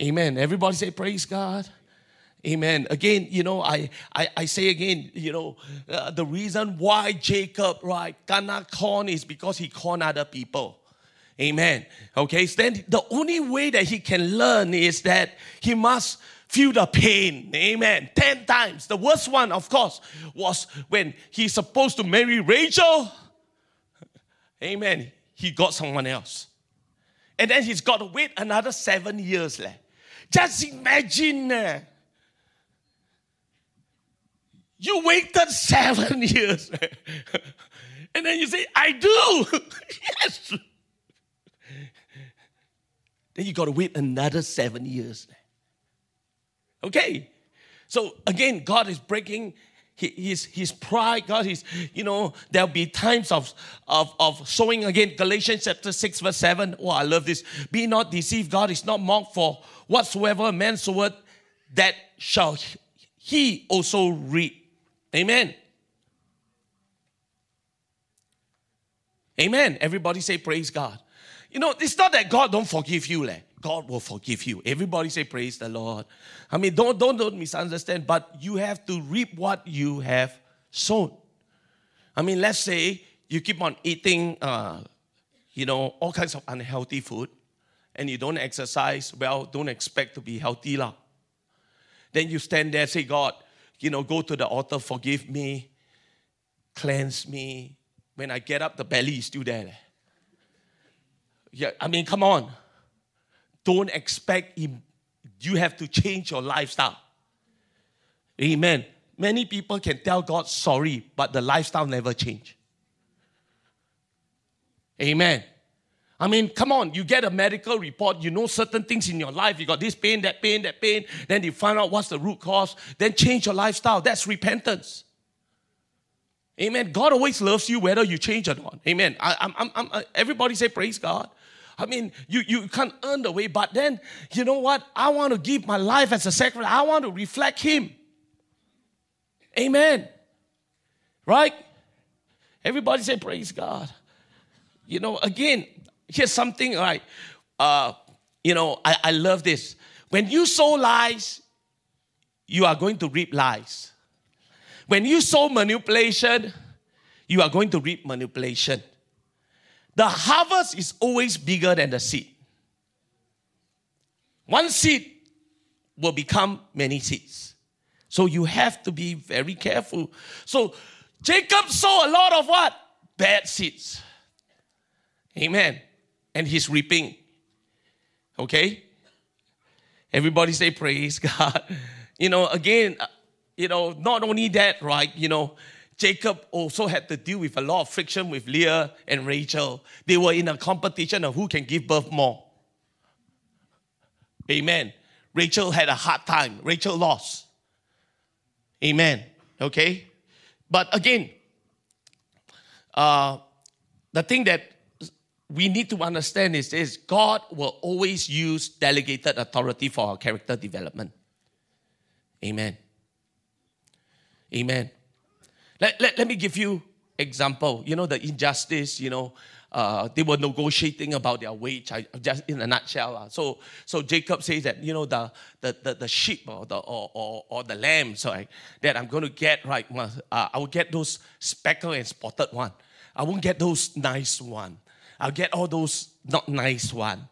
Amen. Everybody say, Praise God. Amen. Again, you know, I, I, I say again, you know, uh, the reason why Jacob, right, cannot corn is because he corn other people. Amen. Okay, so then the only way that he can learn is that he must feel the pain. Amen. Ten times. The worst one, of course, was when he's supposed to marry Rachel. Amen. He got someone else. And then he's got to wait another seven years. Leh. Just imagine. Eh, you waited seven years. and then you say, I do. yes. Then you got to wait another seven years. Okay. So again, God is breaking his, his pride, God is, you know, there'll be times of, of, of showing again Galatians chapter 6, verse 7. Oh, I love this. Be not deceived, God is not mocked for whatsoever man soweth, that shall he also reap. Amen. Amen. Everybody say praise God. You know, it's not that God don't forgive you. Leh. God will forgive you. Everybody say praise the Lord. I mean, don't, don't, don't misunderstand, but you have to reap what you have sown. I mean, let's say you keep on eating, uh, you know, all kinds of unhealthy food, and you don't exercise, well, don't expect to be healthy. Lah. Then you stand there say, God, you know, go to the altar, forgive me, cleanse me. When I get up, the belly is still there. Yeah, I mean, come on. don't expect him, you have to change your lifestyle. Amen. Many people can tell God sorry, but the lifestyle never change. Amen. I mean, come on, you get a medical report, you know certain things in your life, you got this pain, that pain, that pain, then you find out what's the root cause, then change your lifestyle. That's repentance. Amen. God always loves you whether you change or not. Amen. I, I'm, I'm, uh, everybody say praise God. I mean, you, you can't earn the way, but then, you know what? I want to give my life as a sacrifice. I want to reflect Him. Amen. Right? Everybody say praise God. You know, again, here's something like, uh, you know, I, I love this. When you sow lies, you are going to reap lies. When you sow manipulation, you are going to reap manipulation. The harvest is always bigger than the seed. One seed will become many seeds. So you have to be very careful. So Jacob saw a lot of what? Bad seeds. Amen. And he's reaping. Okay? Everybody say praise God. You know, again, you know, not only that, right? You know, Jacob also had to deal with a lot of friction with Leah and Rachel. They were in a competition of who can give birth more. Amen. Rachel had a hard time. Rachel lost. Amen. Okay? But again, uh, the thing that we need to understand is this God will always use delegated authority for our character development. Amen. Amen. Let, let, let me give you example. You know, the injustice, you know, uh, they were negotiating about their wage, I, just in a nutshell. Uh. So, so Jacob says that, you know, the, the, the, the sheep or the, or, or, or the lamb, sorry, that I'm going to get, right, uh, I will get those speckled and spotted one. I won't get those nice one. I'll get all those not nice one.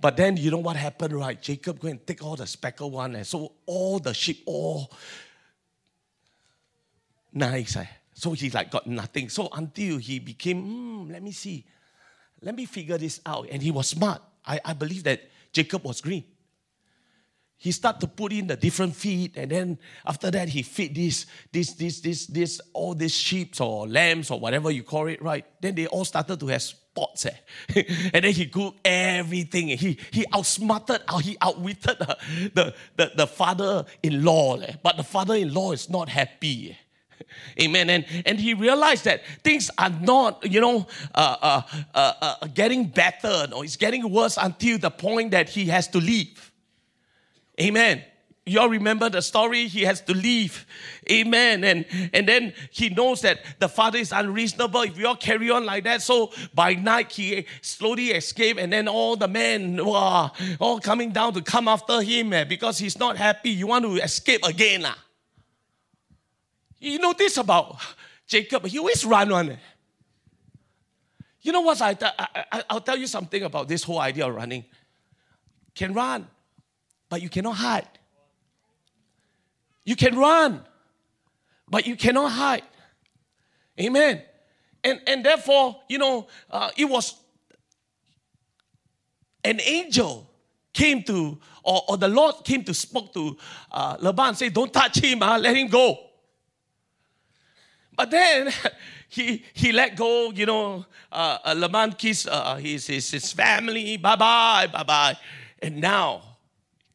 But then you know what happened, right? Jacob go and take all the speckled one, and so all the sheep all nice. Eh? So he like got nothing. So until he became, hmm, let me see, let me figure this out. And he was smart. I, I believe that Jacob was green. He started to put in the different feed, and then after that he feed this, this, this, this, this, all these sheep or lambs or whatever you call it, right? Then they all started to have spots, eh? and then he cooked everything. He he outsmarted, he outwitted the the, the, the father-in-law, eh? but the father-in-law is not happy. Eh? Amen. And, and he realized that things are not, you know, uh, uh, uh, uh, getting better. No, it's getting worse until the point that he has to leave. Amen. You all remember the story? He has to leave. Amen. And, and then he knows that the father is unreasonable if we all carry on like that. So by night, he slowly escaped. And then all the men were all coming down to come after him eh, because he's not happy. You want to escape again. Ah. You know this about Jacob, he always run on one. You know what? I, I, I'll tell you something about this whole idea of running. Can run, but you cannot hide. You can run, but you cannot hide. Amen. And, and therefore, you know, uh, it was an angel came to, or, or the Lord came to spoke to uh, Laban, say, don't touch him, uh, let him go. But then he he let go, you know, uh, uh, Laban kissed uh, his, his, his family, bye bye, bye bye. And now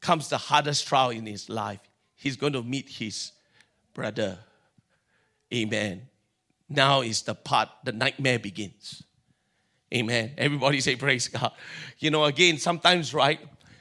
comes the hardest trial in his life. He's going to meet his brother. Amen. Now is the part, the nightmare begins. Amen. Everybody say praise God. You know, again, sometimes, right,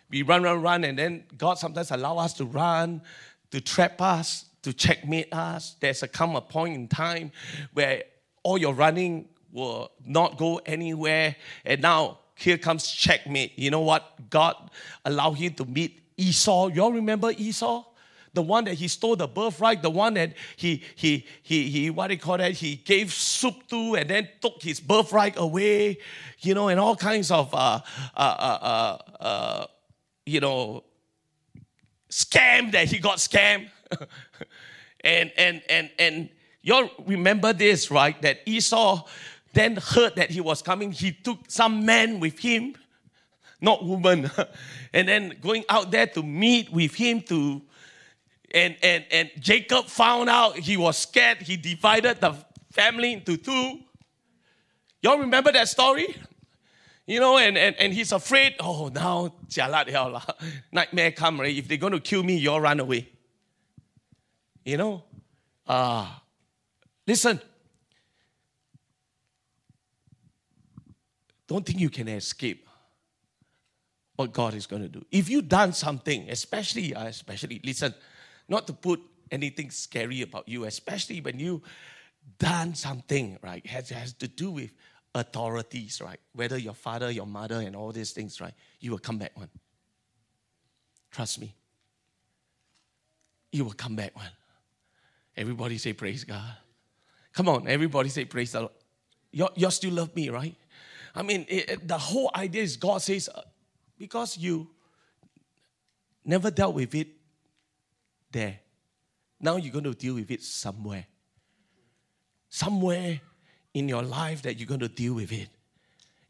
we run, run, run, and then God sometimes allow us to run, to trap us, to checkmate us. There's a come a point in time where all your running will not go anywhere. And now here comes checkmate. You know what? God allowed him to meet Esau. You all remember Esau? The one that he stole the birthright, the one that he he he he what do you call that? He gave soup to and then took his birthright away, you know, and all kinds of uh uh uh uh, uh you know scam that he got scammed. and and and and y'all remember this, right? That Esau then heard that he was coming. He took some men with him not woman. and then going out there to meet with him to and and and Jacob found out he was scared. He divided the family into two. Y'all remember that story? You know, and, and, and he's afraid, oh, now, nightmare come, right? If they're going to kill me, you'll run away. You know? Ah, uh, listen. Don't think you can escape what God is going to do. If you've done something, especially, uh, especially, listen, not to put anything scary about you, especially when you done something, right? Has, has to do with authorities, right? Whether your father, your mother, and all these things, right? You will come back one. Trust me. You will come back one. Everybody say praise God. Come on, everybody say praise the Lord. You you still love me, right? I mean, it, it, the whole idea is God says, uh, because you never dealt with it there, now you're going to deal with it somewhere. Somewhere in your life that you're going to deal with it.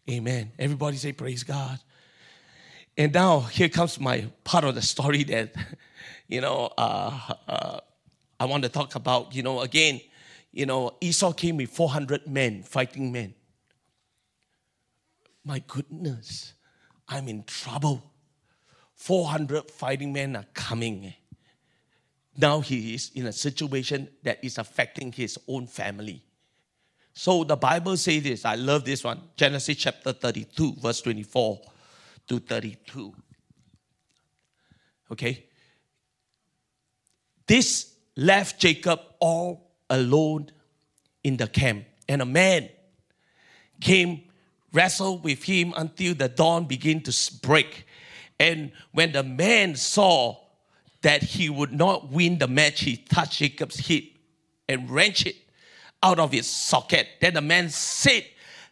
Amen. Everybody say, Praise God. And now here comes my part of the story that, you know, uh, uh, I want to talk about. You know, again, you know, Esau came with 400 men, fighting men. My goodness, I'm in trouble. 400 fighting men are coming. Now he is in a situation that is affecting his own family. So the Bible says this. I love this one. Genesis chapter 32, verse 24 to 32. Okay? This left Jacob all alone in the camp. And a man came, wrestled with him until the dawn began to break. And when the man saw that he would not win the match, he touched Jacob's hip and wrenched it out of its socket. Then the man said,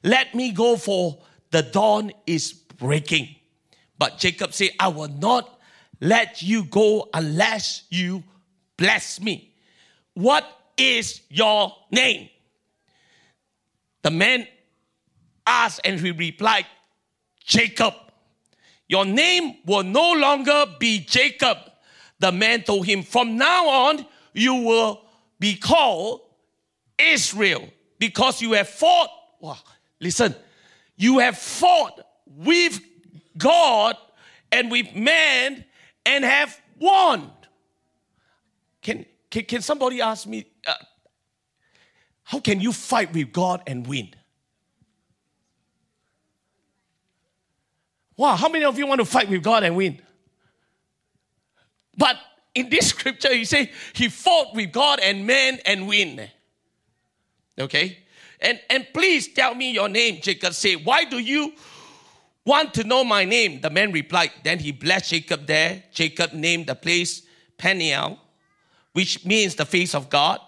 Let me go, for the dawn is breaking. But Jacob said, I will not let you go unless you bless me. What is your name? The man asked, and he replied, Jacob. Your name will no longer be Jacob. The man told him, From now on, you will be called Israel because you have fought. Wow, listen, you have fought with God and with man and have won. Can, can, can somebody ask me, uh, how can you fight with God and win? Wow, how many of you want to fight with God and win? But in this scripture, he say he fought with God and man and win. Okay? And, and please tell me your name, Jacob said. Why do you want to know my name? The man replied. Then he blessed Jacob there. Jacob named the place Peniel, which means the face of God.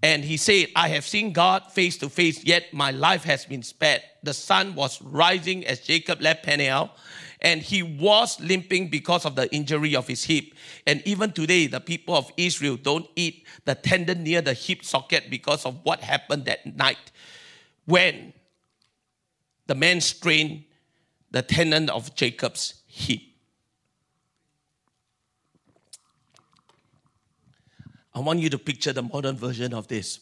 And he said, I have seen God face to face, yet my life has been spared. The sun was rising as Jacob left Peniel and he was limping because of the injury of his hip. And even today, the people of Israel don't eat the tendon near the hip socket because of what happened that night when the man strained the tendon of Jacob's hip. I want you to picture the modern version of this.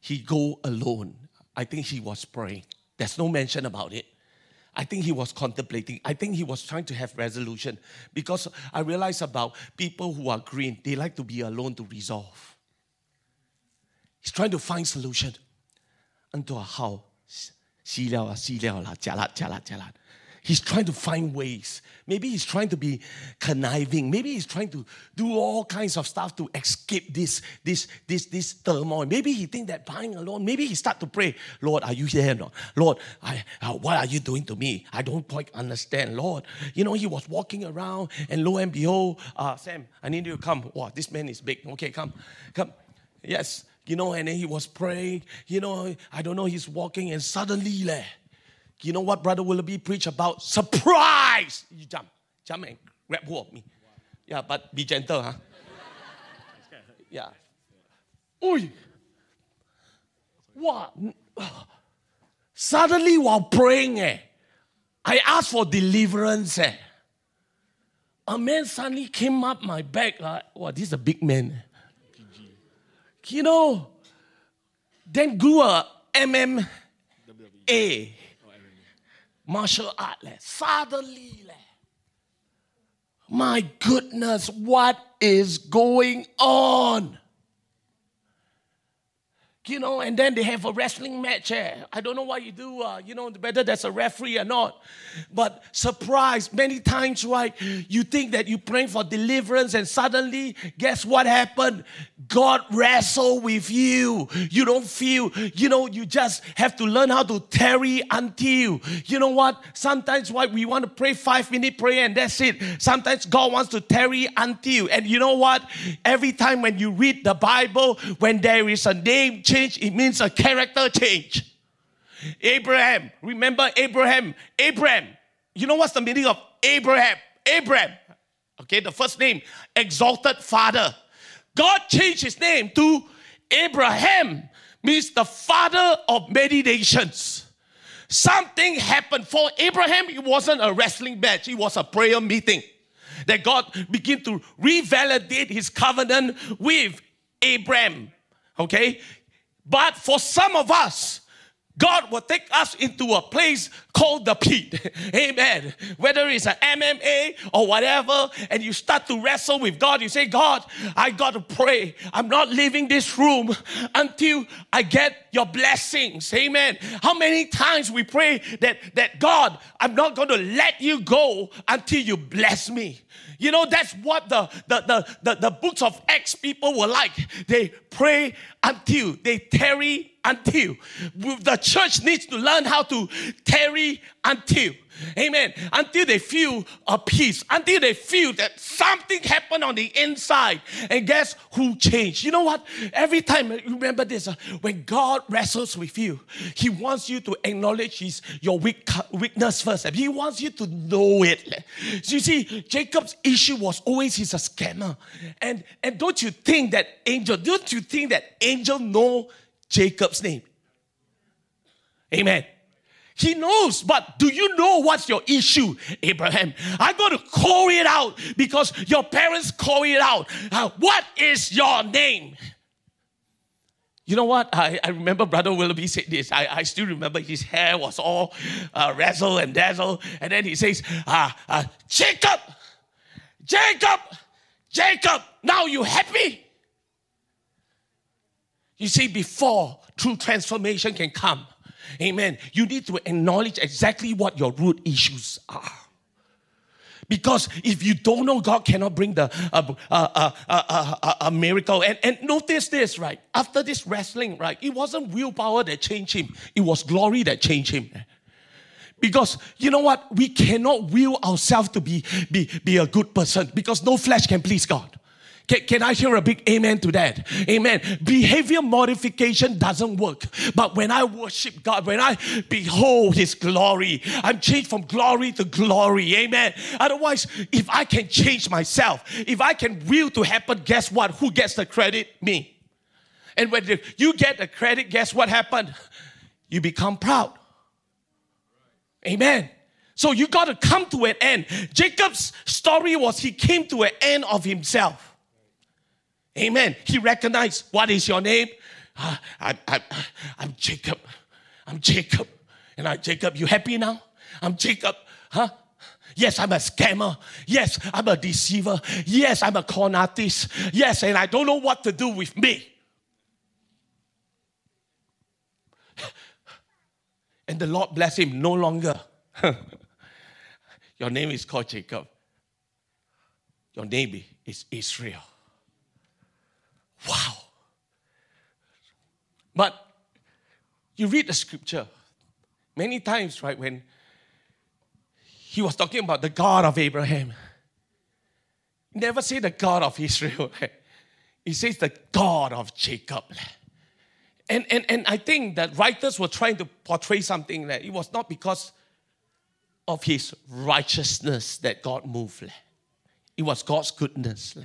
He go alone. I think he was praying. There's no mention about it. I think he was contemplating. I think he was trying to have resolution because I realize about people who are green, they like to be alone to resolve. He's trying to find solution. Unto a how? 死了啊，死了啦，加啦加啦加啦。 He's trying to find ways. Maybe he's trying to be conniving. Maybe he's trying to do all kinds of stuff to escape this, this, this, this turmoil. Maybe he think that buying alone. Maybe he start to pray, Lord, are you here? No? Lord, I, uh, what are you doing to me? I don't quite understand. Lord, you know, he was walking around and lo and behold, uh, Sam, I need you to come. Wow, this man is big. Okay, come, come. Yes, you know, and then he was praying. You know, I don't know, he's walking and suddenly, leh, you know what Brother Willoughby preached about? Surprise! You jump, jump and grab hold of me. Yeah, but be gentle, huh? Yeah. Oi! What? Suddenly while praying, eh, I asked for deliverance. Eh. A man suddenly came up my back like, wow, this is a big man. You know, then grew a MMA, martial art. Leh. Suddenly, my goodness, what is going on? You know, and then they have a wrestling match. Eh? I don't know what you do, uh, you know, whether there's a referee or not. But surprise, many times, right, you think that you're praying for deliverance, and suddenly, guess what happened? God wrestle with you. You don't feel, you know, you just have to learn how to tarry until. You know what? Sometimes, why we want to pray five minute prayer and that's it. Sometimes God wants to tarry until. And you know what? Every time when you read the Bible, when there is a name change, change, it means a character change. Abraham, remember Abraham? Abraham, you know what's the meaning of Abraham? Abraham, okay, the first name, exalted father. God changed his name to Abraham, means the father of many nations. Something happened for Abraham. It wasn't a wrestling match, it was a prayer meeting that God began to revalidate his covenant with Abraham. Okay? But for some of us, God will take us into a place called the pit. Amen. Whether it's an MMA or whatever, and you start to wrestle with God, you say, God, I got to pray. I'm not leaving this room until I get your blessings. Amen. How many times we pray that, that God, I'm not going to let you go until you bless me. You know, that's what the, the, the, the, the books of Acts people were like. They pray until, they tarry until. The church needs to learn how to tarry until. Amen. Until they feel a peace, until they feel that something happened on the inside. And guess who changed? You know what? Every time, remember this uh, when God wrestles with you, He wants you to acknowledge his, your weak, weakness first. He wants you to know it. So you see, Jacob's issue was always he's a scammer. And, and don't you think that angel, don't you think that angel know Jacob's name? Amen. He knows, but do you know what's your issue, Abraham? I got to call it out because your parents call it out. Uh, what is your name? You know what? I, I remember Brother Willoughby said this. I, I still remember his hair was all uh, razzle and dazzle. And then he says, uh, uh, Jacob, Jacob, Jacob, now you happy? You see, before true transformation can come, Amen. You need to acknowledge exactly what your root issues are. Because if you don't know, God cannot bring the uh, uh, uh, a miracle. And, and notice this, right? After this wrestling, right? It wasn't willpower that changed him. It was glory that changed him. Because you know what? We cannot will ourselves to be, be, be a good person because no flesh can please God. Can, can I hear a big amen to that? Amen. Behavior modification doesn't work. But when I worship God, when I behold His glory, I'm changed from glory to glory. Amen. Otherwise, if I can change myself, if I can will to happen, guess what? Who gets the credit? Me. And when you get the credit, guess what happened? You become proud. Amen. So you got to come to an end. Jacob's story was he came to an end of himself. Amen. He recognized, what is your name? Uh, I, I, I'm Jacob. I'm Jacob. And I, Jacob, you happy now? I'm Jacob. Huh? Yes, I'm a scammer. Yes, I'm a deceiver. Yes, I'm a con artist. Yes, and I don't know what to do with me. And the Lord bless him no longer. Your name is called Jacob. Your name is Israel. Wow. But you read the scripture many times, right? When he was talking about the God of Abraham, never say the God of Israel. He says the God of Jacob. And, and, and I think that writers were trying to portray something that it was not because of his righteousness that God moved. It was God's goodness.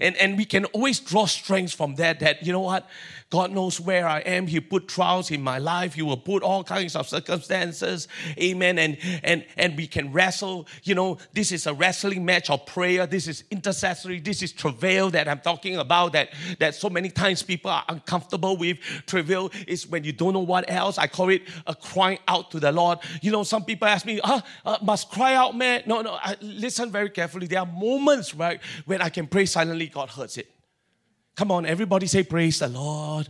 And, and we can always draw strength from that, that, you know what? God knows where I am. He put trials in my life. He will put all kinds of circumstances. Amen. And, and, and we can wrestle. You know, this is a wrestling match of prayer. This is intercessory. This is travail that I'm talking about that, that so many times people are uncomfortable with. Travail is when you don't know what else. I call it a crying out to the Lord. You know, some people ask me, uh, uh, must cry out, man. No, no, I, listen very carefully. There are moments, right, when I can pray silently, God hurts it. Come on, everybody say, Praise the Lord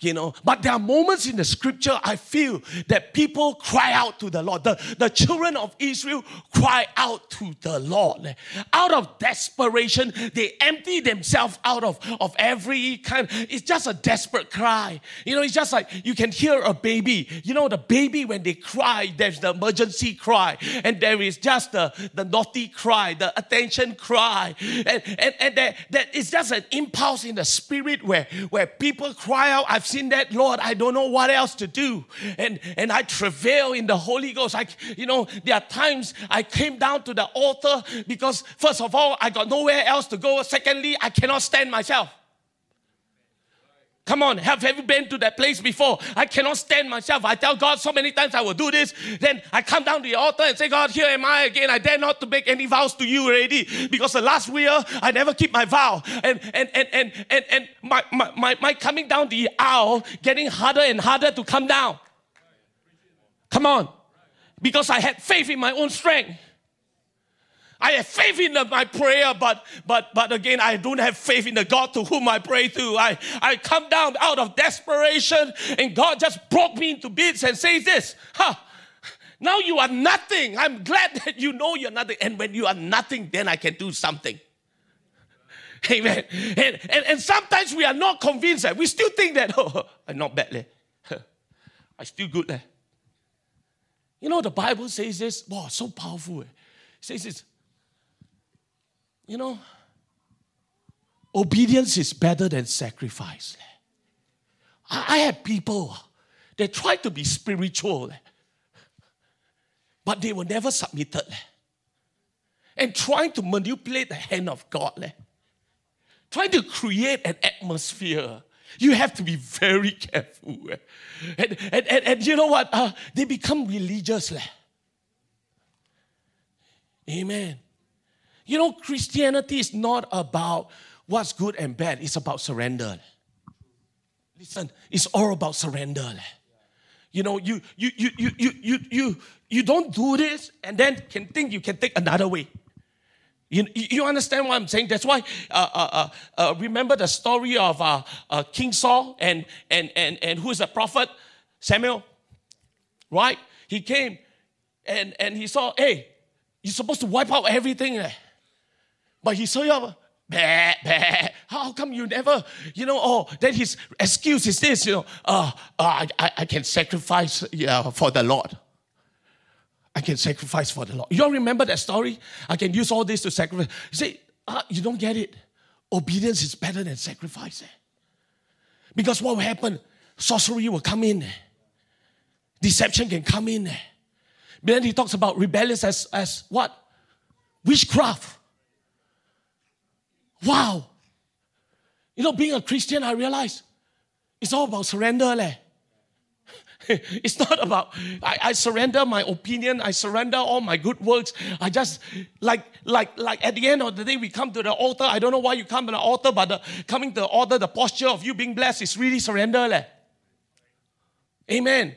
you know. But there are moments in the scripture I feel that people cry out to the Lord. The, the children of Israel cry out to the Lord. Out of desperation, they empty themselves out of, of every kind. It's just a desperate cry. You know, it's just like you can hear a baby. You know, the baby, when they cry, there's the emergency cry, and there is just the, the naughty cry, the attention cry. And, and, and that, that is just an impulse in the spirit where, where people cry out. I've seen that, Lord, I don't know what else to do. And, and I travail in the Holy Ghost. I, you know, there are times I came down to the altar because, first of all, I got nowhere else to go. Secondly, I cannot stand myself. Come on, have, have you been to that place before? I cannot stand myself. I tell God so many times I will do this. Then I come down to the altar and say, God, here am I again. I dare not to make any vows to you already because the last year I never keep my vow. And and and and and, and my, my, my, my coming down the aisle getting harder and harder to come down. Come on. Because I had faith in my own strength. I have faith in the, my prayer, but but but again, I don't have faith in the God to whom I pray to. I, I come down out of desperation, and God just broke me into bits and says this, huh? Now you are nothing. I'm glad that you know you're nothing. And when you are nothing, then I can do something. Amen. And, and, and sometimes we are not convinced that we still think that, oh, I'm not bad. Leh. I still good. Leh. You know, the Bible says this, wow, so powerful. Eh? It says this you know, obedience is better than sacrifice. I have people, they try to be spiritual, but they were never submitted. And trying to manipulate the hand of God, trying to create an atmosphere. You have to be very careful. And, and, and, and you know what? Uh, they become religious. Amen. You know, Christianity is not about what's good and bad, it's about surrender. Listen, it's all about surrender. You know, you you you you you you you, you don't do this and then can think you can take another way. You, you understand what I'm saying? That's why uh, uh, uh, uh remember the story of uh, uh, King Saul and and and and who is the prophet Samuel, right? He came and and he saw, hey, you're supposed to wipe out everything. there. But he saw you, bah, bah. how come you never, you know, oh, then his excuse is this, you know, uh, uh, I, I can sacrifice for the Lord. I can sacrifice for the Lord. You all remember that story? I can use all this to sacrifice. You say, uh, you don't get it. Obedience is better than sacrifice. Eh? Because what will happen? Sorcery will come in. Eh? Deception can come in. Eh? But then he talks about rebellious as, as what? Witchcraft. Wow. You know, being a Christian, I realize it's all about surrender. Leh. it's not about I, I, surrender my opinion, I surrender all my good works. I just like like like at the end of the day, we come to the altar. I don't know why you come to the altar, but the, coming to the altar, the posture of you being blessed is really surrender. Leh. Amen.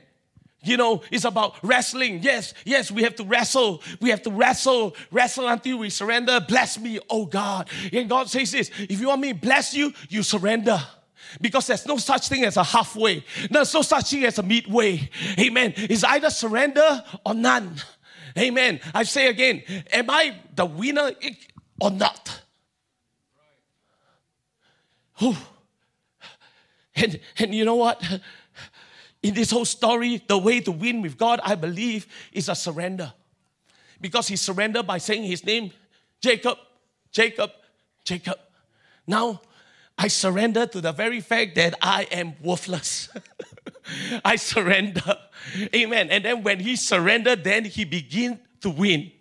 You know, it's about wrestling. Yes, yes, we have to wrestle. We have to wrestle, wrestle until we surrender. Bless me, oh God. And God says this if you want me to bless you, you surrender. Because there's no such thing as a halfway. There's no such thing as a midway. Amen. It's either surrender or none. Amen. I say again, am I the winner or not? Whew. And, and you know what? In this whole story, the way to win with God, I believe, is a surrender. Because he surrendered by saying his name, Jacob, Jacob, Jacob. Now, I surrender to the very fact that I am worthless. I surrender. Amen. And then when he surrendered, then he began to win.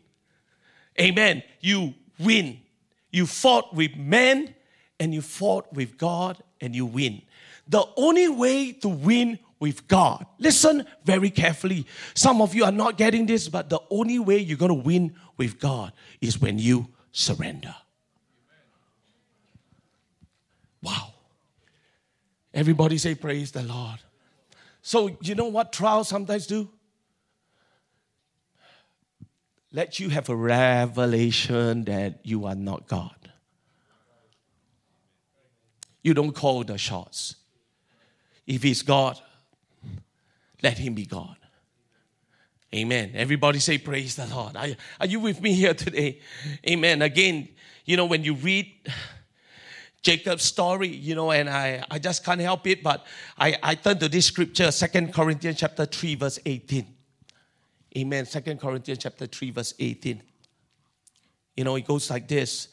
Amen. You win. You fought with men and you fought with God and you win. The only way to win with God, listen very carefully. Some of you are not getting this, but the only way you're going to win with God is when you surrender. Wow. Everybody say, Praise the Lord. So, you know what trials sometimes do? Let you have a revelation that you are not God. You don't call the shots. If He's God, let Him be God. Amen. Everybody say, Praise the Lord. Are, are you with me here today? Amen. Again, you know, when you read Jacob's story, you know, and I, I just can't help it, but I, I turn to this scripture, Second Corinthians chapter 3, verse 18. Amen. Second Corinthians chapter 3, verse 18. You know, it goes like this.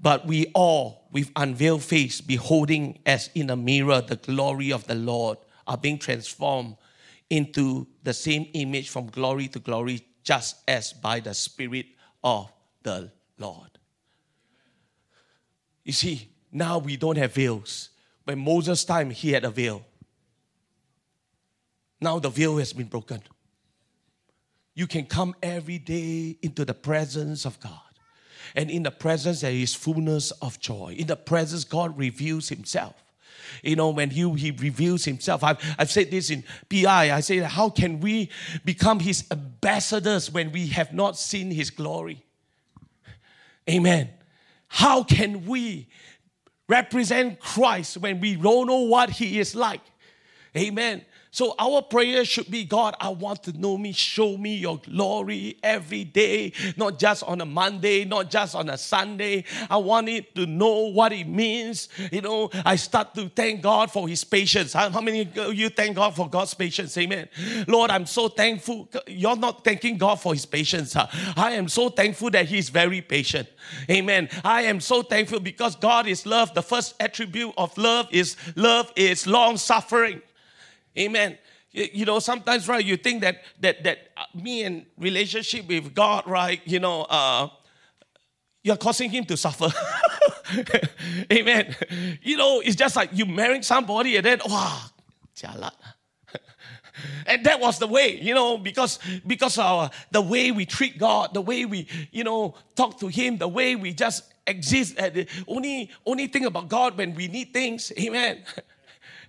But we all, with unveiled face, beholding as in a mirror the glory of the Lord, are being transformed into the same image from glory to glory, just as by the Spirit of the Lord. You see, now we don't have veils. When Moses' time, he had a veil. Now the veil has been broken. You can come every day into the presence of God. And in the presence, there is fullness of joy. In the presence, God reveals Himself. You know, when he, he reveals himself, I've, I've said this in PI, I say, how can we become his ambassadors when we have not seen his glory? Amen. How can we represent Christ when we don't know what he is like? Amen. So our prayer should be God, I want to know me, show me your glory every day, not just on a Monday, not just on a Sunday. I want it to know what it means. You know, I start to thank God for his patience. How many of you thank God for God's patience? Amen. Lord, I'm so thankful. You're not thanking God for his patience. Huh? I am so thankful that he's very patient. Amen. I am so thankful because God is love. The first attribute of love is love is long suffering. Amen. You know, sometimes, right, you think that that that uh, me in relationship with God, right, you know, uh, you're causing him to suffer. Amen. You know, it's just like you marrying somebody and then, wow, jialat. and that was the way, you know, because because our the way we treat God, the way we, you know, talk to Him, the way we just exist. The only only thing about God when we need things, Amen.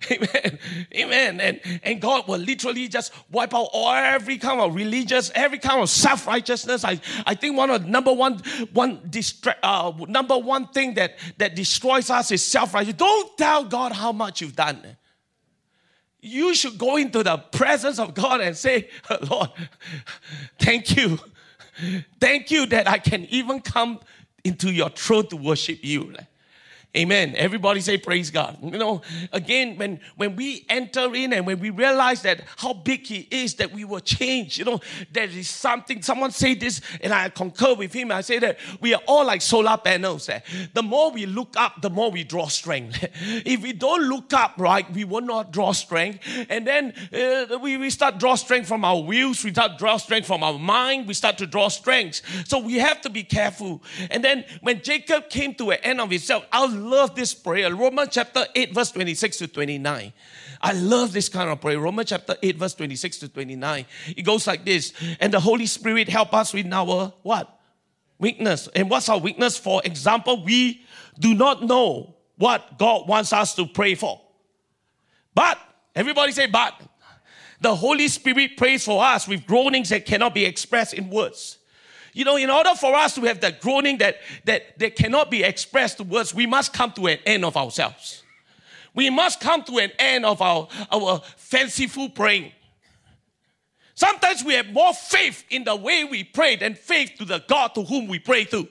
Amen. Amen. And, and God will literally just wipe out every kind of religious, every kind of self-righteousness. I, I think one of number one, one distra- uh, number one thing that, that destroys us is self-righteousness. Don't tell God how much you've done. You should go into the presence of God and say, Lord, thank you. Thank you that I can even come into your throne to worship you. Amen. Everybody say praise God. You know, again, when, when we enter in and when we realize that how big He is, that we will change. You know, there is something, someone say this, and I concur with him. I say that we are all like solar panels. Eh? The more we look up, the more we draw strength. if we don't look up, right, we will not draw strength. And then uh, we, we start draw strength from our wheels, we start draw strength from our mind, we start to draw strength. So we have to be careful. And then when Jacob came to an end of himself, I'll love this prayer. Romans chapter 8, verse 26 to 29. I love this kind of prayer. Romans chapter 8, verse 26 to 29. It goes like this. And the Holy Spirit help us with our what? Weakness. And what's our weakness? For example, we do not know what God wants us to pray for. But, everybody say, but. The Holy Spirit prays for us with groanings that cannot be expressed in words. You know, in order for us to have that groaning that, that, that cannot be expressed to words, we must come to an end of ourselves. We must come to an end of our, our fanciful praying. Sometimes we have more faith in the way we pray than faith to the God to whom we pray to.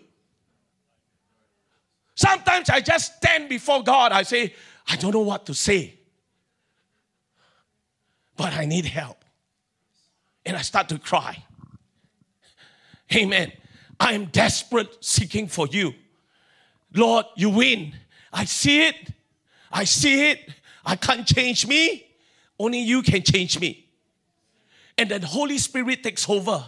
Sometimes I just stand before God, I say, I don't know what to say, but I need help. And I start to cry. Amen. I am desperate seeking for you. Lord, you win. I see it. I see it. I can't change me. Only you can change me. And then Holy Spirit takes over.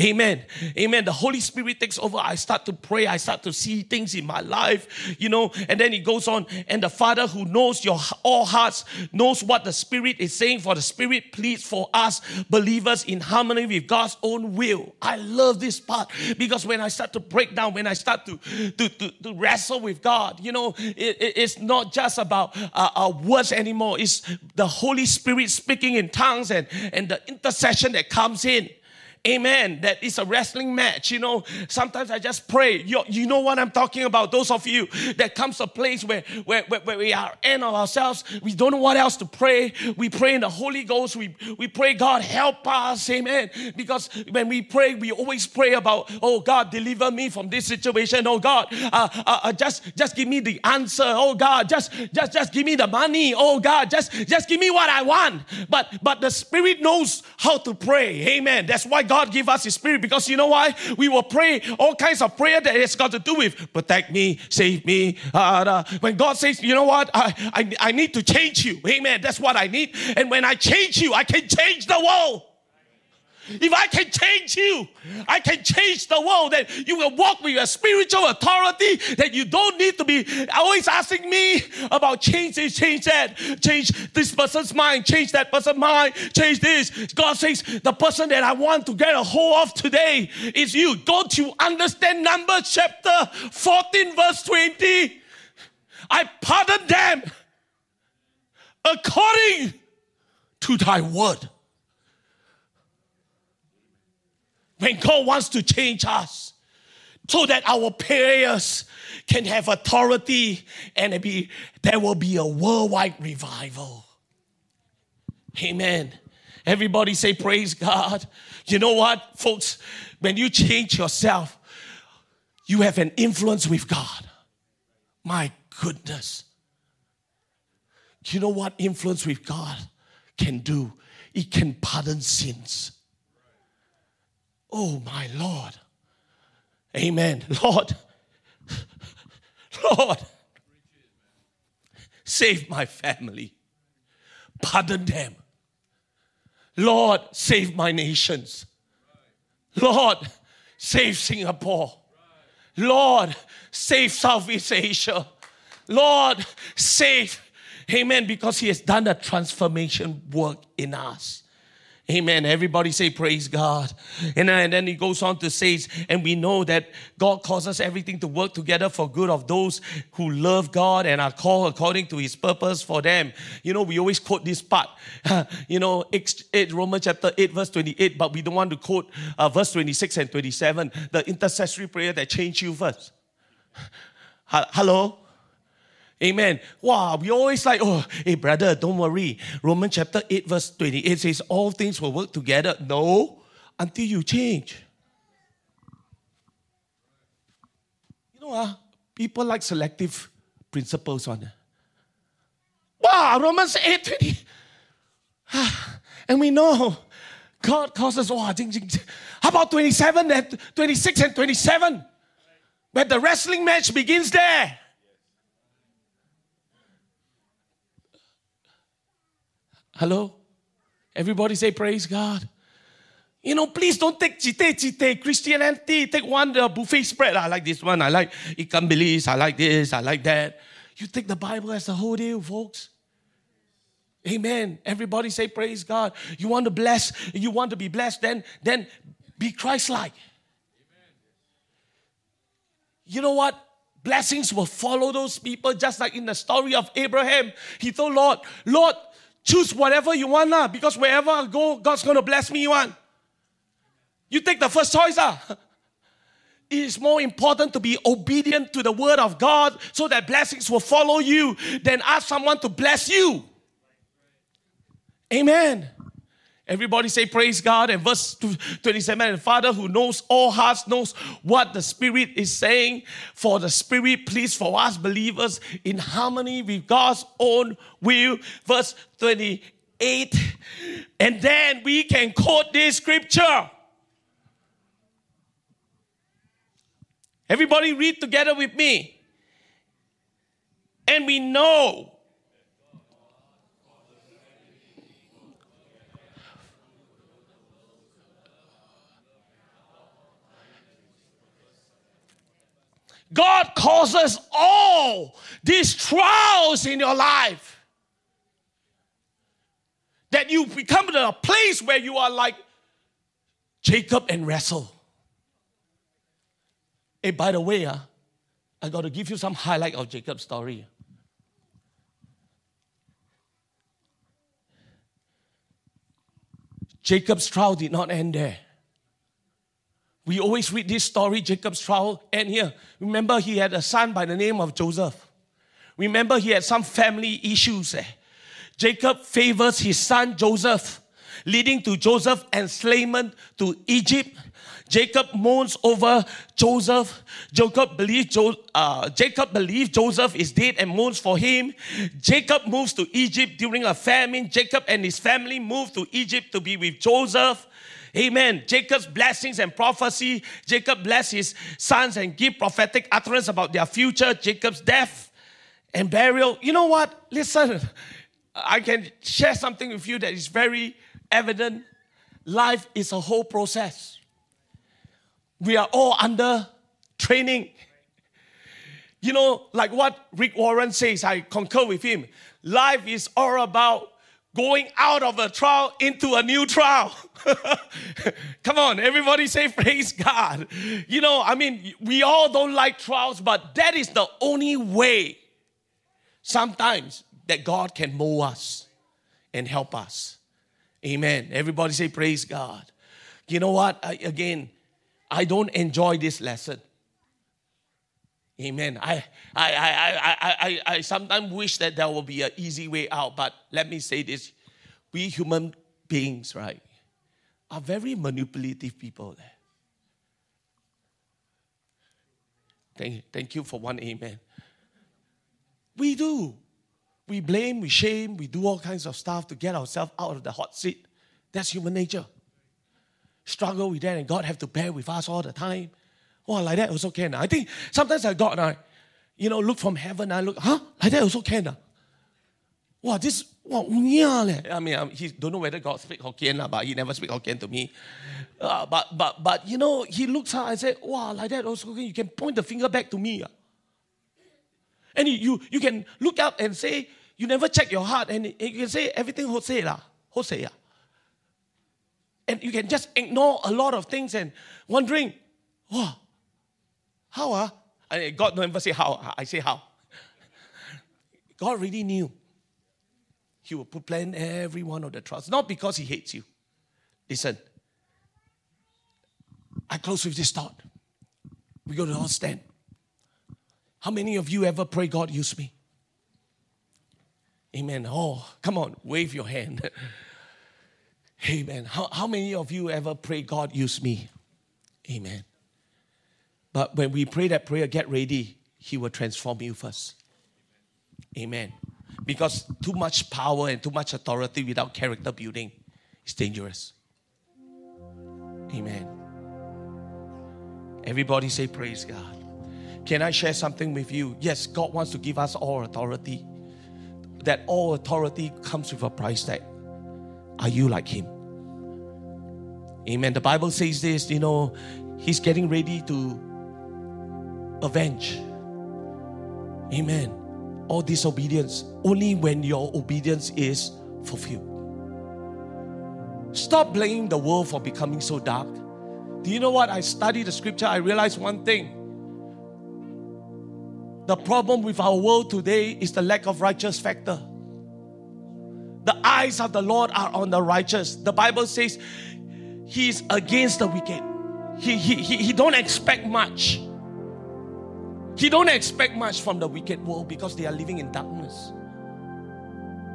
Amen. Amen. The Holy Spirit takes over. I start to pray. I start to see things in my life, you know, and then it goes on. And the Father who knows your all hearts knows what the Spirit is saying, for the Spirit pleads for us believers in harmony with God's own will. I love this part because when I start to break down, when I start to, to, to, to wrestle with God, you know, it, it, it's not just about uh, uh, words anymore. It's the Holy Spirit speaking in tongues and, and the intercession that comes in. Amen. That is a wrestling match. You know, sometimes I just pray. You, you know what I'm talking about. Those of you that comes a place where, where, where, where we are in on ourselves. We don't know what else to pray. We pray in the Holy Ghost. We, we pray, God, help us. Amen. Because when we pray, we always pray about, oh God, deliver me from this situation. Oh God, uh, uh, uh, just, just give me the answer. Oh God, just, just, just give me the money. Oh God, just, just give me what I want. But, but the Spirit knows how to pray. Amen. That's why God give us His Spirit because you know why? We will pray all kinds of prayer that has got to do with protect me, save me. Uh, when God says, you know what? I, I, I need to change you. Amen. That's what I need. And when I change you, I can change the world. If I can change you, I can change the world. That you will walk with a spiritual authority that you don't need to be always asking me about change this, change that, change this person's mind, change that person's mind, change this. God says, the person that I want to get a hold of today is you. Don't you understand Numbers chapter 14, verse 20? I pardon them according to thy word. When God wants to change us so that our prayers can have authority and be, there will be a worldwide revival. Amen. Everybody say, Praise God. You know what, folks? When you change yourself, you have an influence with God. My goodness. You know what influence with God can do? It can pardon sins. Oh, my Lord. Amen. Lord, Lord, save my family, pardon them. Lord, save my nations. Lord, save Singapore. Lord, save Southeast Asia. Lord, save. Amen. Because He has done a transformation work in us. Amen. Everybody say praise God. And then he goes on to say, and we know that God causes everything to work together for good of those who love God and are called according to his purpose for them. You know, we always quote this part, you know, Romans chapter 8, verse 28, but we don't want to quote uh, verse 26 and 27, the intercessory prayer that changed you first. Hello? Amen. Wow, we always like, oh, hey, brother, don't worry. Romans chapter 8, verse 28 says, all things will work together. No, until you change. You know, uh, people like selective principles on it. Wow, Romans 8, 20. and we know God causes, oh, how about 27 and 26 and 27? Where the wrestling match begins there. Hello? Everybody say praise God. You know, please don't take jite jite Christianity. Take one the buffet spread. I like this one. I like ikan bilis. I like this. I like that. You take the Bible as a whole deal, folks. Amen. Everybody say praise God. You want to bless. You want to be blessed. Then, then be Christ-like. You know what? Blessings will follow those people, just like in the story of Abraham. He told Lord, Lord, Choose whatever you want now, because wherever I go, God's going to bless me one. You take the first choice. Ah. It is more important to be obedient to the word of God so that blessings will follow you than ask someone to bless you. Amen. Everybody say praise God. And verse 27 and Father who knows all hearts knows what the Spirit is saying. For the Spirit please for us believers in harmony with God's own will. Verse 28. And then we can quote this scripture. Everybody read together with me. And we know God causes all these trials in your life that you become to a place where you are like Jacob and wrestle. Hey, by the way, uh, I got to give you some highlight of Jacob's story. Jacob's trial did not end there. We always read this story, Jacob's trial, and here. Remember, he had a son by the name of Joseph. Remember, he had some family issues. Eh? Jacob favors his son Joseph, leading to Joseph enslavement to Egypt. Jacob mourns over Joseph. Jacob believes, jo- uh, Jacob believes Joseph is dead and mourns for him. Jacob moves to Egypt during a famine. Jacob and his family move to Egypt to be with Joseph. Amen. Jacob's blessings and prophecy. Jacob bless his sons and give prophetic utterance about their future. Jacob's death and burial. You know what? Listen, I can share something with you that is very evident. Life is a whole process. We are all under training. You know, like what Rick Warren says, I concur with him. Life is all about going out of a trial into a new trial. Come on, everybody say praise God. You know, I mean, we all don't like trials, but that is the only way sometimes that God can mold us and help us. Amen. Everybody say praise God. You know what? I, again, I don't enjoy this lesson. Amen. I, I, I, I, I, I sometimes wish that there will be an easy way out, but let me say this. We human beings, right, are very manipulative people. Eh? Thank, thank you for one amen. We do. We blame, we shame, we do all kinds of stuff to get ourselves out of the hot seat. That's human nature. Struggle with that, and God have to bear with us all the time. Oh, like that also can. I think sometimes I got, I, you know, look from heaven, I look, huh? Like that also can. Uh? Wow, this, wow, yeah, I mean, um, he don't know whether God speak Hokkien, but he never speak Hokkien to me. Uh, but, but, but, you know, he looks out and said, wow, like that also can. You can point the finger back to me. Uh. And you, you can look out and say, you never check your heart, and you can say everything Jose lah, Hosea. And you can just ignore a lot of things and wondering, wow, how? Uh? God never say how, I say how. God really knew. He will put plan every one of the trials, not because he hates you. Listen, I close with this thought. We go to all stand. How many of you ever pray, God, use me? Amen. Oh, come on, wave your hand. Amen. How, how many of you ever pray, God, use me? Amen. But when we pray that prayer, get ready. He will transform you first. Amen. Because too much power and too much authority without character building is dangerous. Amen. Everybody say, Praise God. Can I share something with you? Yes, God wants to give us all authority. That all authority comes with a price tag. Are you like Him? Amen. The Bible says this, you know, He's getting ready to avenge. Amen. All disobedience only when your obedience is fulfilled. Stop blaming the world for becoming so dark. Do you know what? I studied the scripture, I realized one thing the problem with our world today is the lack of righteous factor. The eyes of the Lord are on the righteous. The Bible says he's against the wicked. He, he, he, he don't expect much. He don't expect much from the wicked world because they are living in darkness.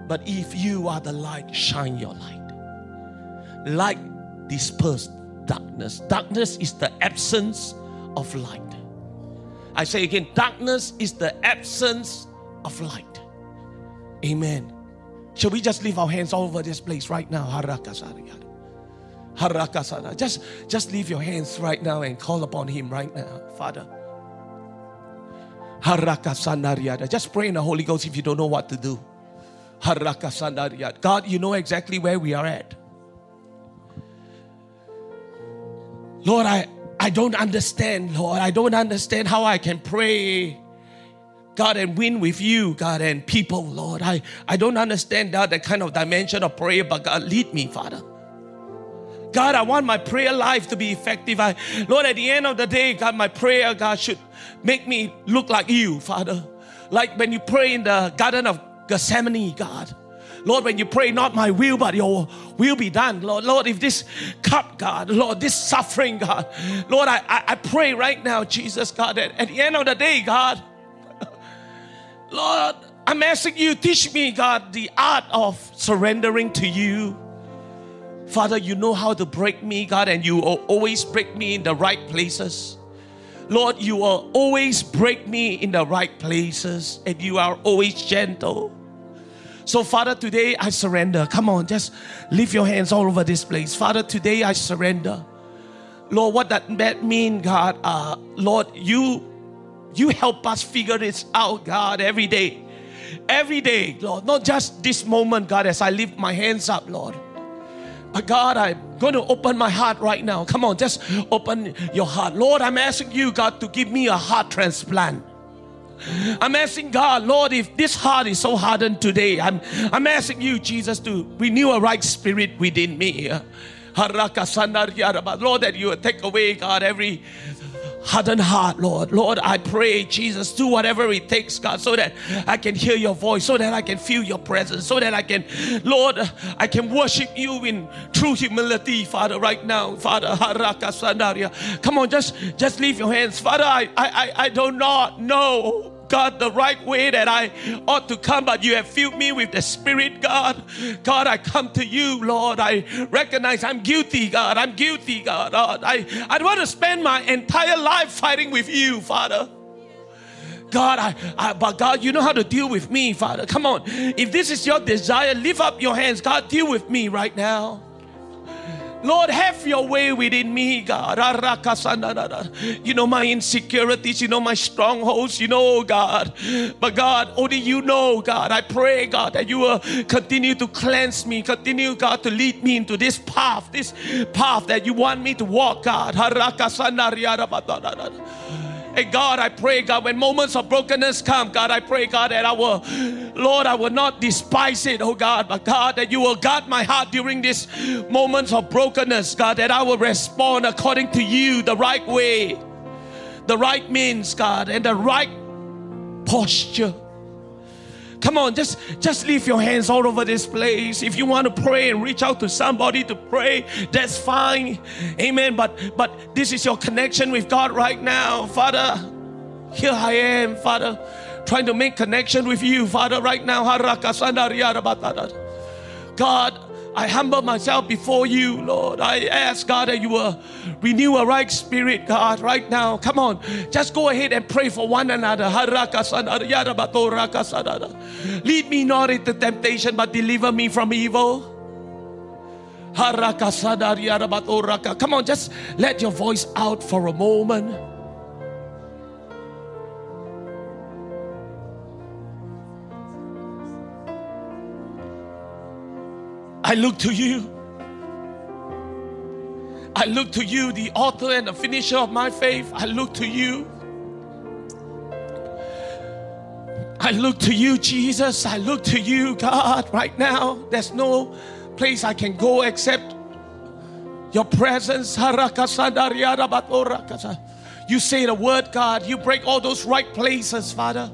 But if you are the light, shine your light. Light disperses darkness. Darkness is the absence of light. I say again, darkness is the absence of light. Amen. Shall we just leave our hands all over this place right now? Just, just leave your hands right now and call upon Him right now, Father. Just pray in the Holy Ghost if you don't know what to do. God, you know exactly where we are at. Lord, I, I don't understand, Lord. I don't understand how I can pray. God, and win with you, God, and people, Lord. I, I don't understand that, that kind of dimension of prayer, but God, lead me, Father. God, I want my prayer life to be effective. I, Lord, at the end of the day, God, my prayer, God, should make me look like you, Father. Like when you pray in the Garden of Gethsemane, God. Lord, when you pray, not my will, but your will be done. Lord, Lord, if this cup, God, Lord, this suffering, God, Lord, I, I, I pray right now, Jesus, God, that at the end of the day, God, Lord, I'm asking you, teach me, God, the art of surrendering to you. Father, you know how to break me, God, and you always break me in the right places. Lord, you will always break me in the right places, and you are always gentle. So, Father, today I surrender. Come on, just lift your hands all over this place. Father, today I surrender. Lord, what that, mean, God? Uh, Lord, you you help us figure this out, God, every day. Every day, Lord. Not just this moment, God, as I lift my hands up, Lord. But God, I'm going to open my heart right now. Come on, just open your heart. Lord, I'm asking you, God, to give me a heart transplant. I'm asking God, Lord, if this heart is so hardened today, I'm, I'm asking you, Jesus, to renew a right spirit within me. Lord, that you take away, God, every hardened heart, Lord. Lord, I pray, Jesus, do whatever it takes, God, so that I can hear your voice, so that I can feel your presence, so that I can, Lord, I can worship you in true humility, Father, right now, Father. Come on, just just leave your hands, Father. I I I do not know God, the right way that I ought to come, but you have filled me with the Spirit, God. God, I come to you, Lord. I recognize I'm guilty, God. I'm guilty, God. Oh, I, I want to spend my entire life fighting with you, Father. God, I, I, but God, you know how to deal with me, Father. Come on. If this is your desire, lift up your hands. God, deal with me right now. Lord, have your way within me, God. You know my insecurities, you know my strongholds, you know, oh God. But God, only you know, God. I pray, God, that you will continue to cleanse me, continue, God, to lead me into this path, this path that you want me to walk, God. God, I pray, God, when moments of brokenness come, God, I pray, God, that I will, Lord, I will not despise it, oh God, but God, that you will guard my heart during these moments of brokenness, God, that I will respond according to you the right way, the right means, God, and the right posture. Come on, just just leave your hands all over this place. If you want to pray and reach out to somebody to pray, that's fine. Amen. But but this is your connection with God right now. Father, here I am, Father, trying to make connection with you, Father, right now. God, I humble myself before you, Lord. I ask, God, that you will renew a right spirit, God, right now. Come on, just go ahead and pray for one another. Lead me not into temptation, but deliver me from evil. Come on, just let your voice out for a moment. I look to you. I look to you, the author and the finisher of my faith. I look to you. I look to you, Jesus. I look to you, God, right now. There's no place I can go except your presence. You say the word, God. You break all those right places, Father.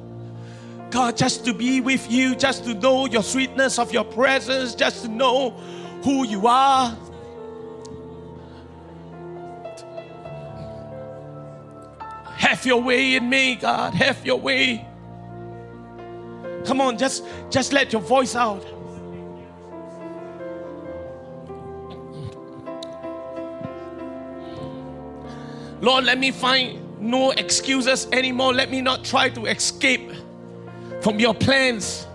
God, just to be with you, just to know your sweetness of your presence, just to know who you are. Have your way in me, God. Have your way. Come on, just just let your voice out. Lord, let me find no excuses anymore. Let me not try to escape from your plans.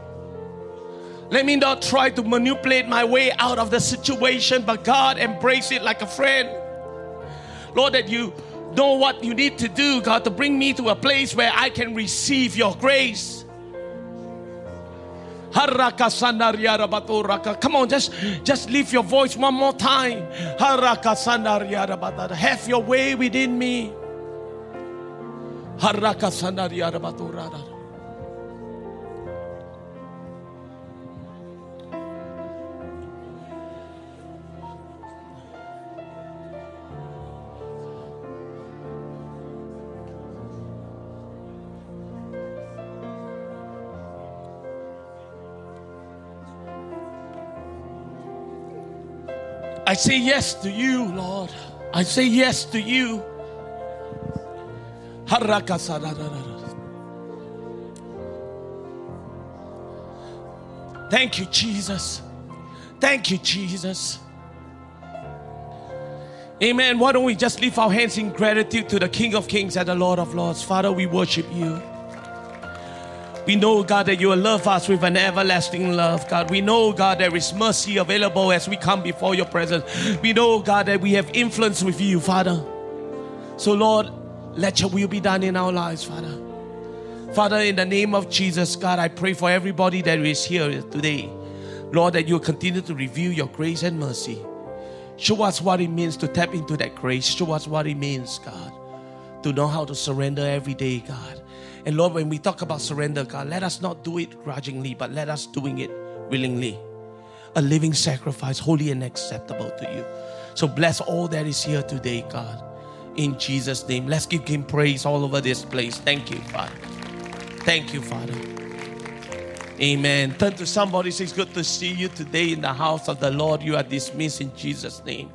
Let me not try to manipulate my way out of the situation, but God, embrace it like a friend. Lord, that you know what you need to do, God, to bring me to a place where I can receive your grace. Come on, just, just lift your voice one more time. Have your way within me. Say yes to you, Lord. I say yes to you. Thank you, Jesus. Thank you, Jesus. Amen. Why don't we just lift our hands in gratitude to the King of Kings and the Lord of Lords? Father, we worship you. We know, God, that you will love us with an everlasting love, God. We know, God, there is mercy available as we come before your presence. We know, God, that we have influence with you, Father. So, Lord, let your will be done in our lives, Father. Father, in the name of Jesus, God, I pray for everybody that is here today. Lord, that you continue to reveal your grace and mercy. Show us what it means to tap into that grace. Show us what it means, God, to know how to surrender every day, God. And Lord, when we talk about surrender, God, let us not do it grudgingly, but let us doing it willingly. A living sacrifice, holy and acceptable to you. So bless all that is here today, God. In Jesus' name. Let's give him praise all over this place. Thank you, Father. Thank you, Father. Amen. Turn to somebody, say, It's good to see you today in the house of the Lord. You are dismissed in Jesus' name.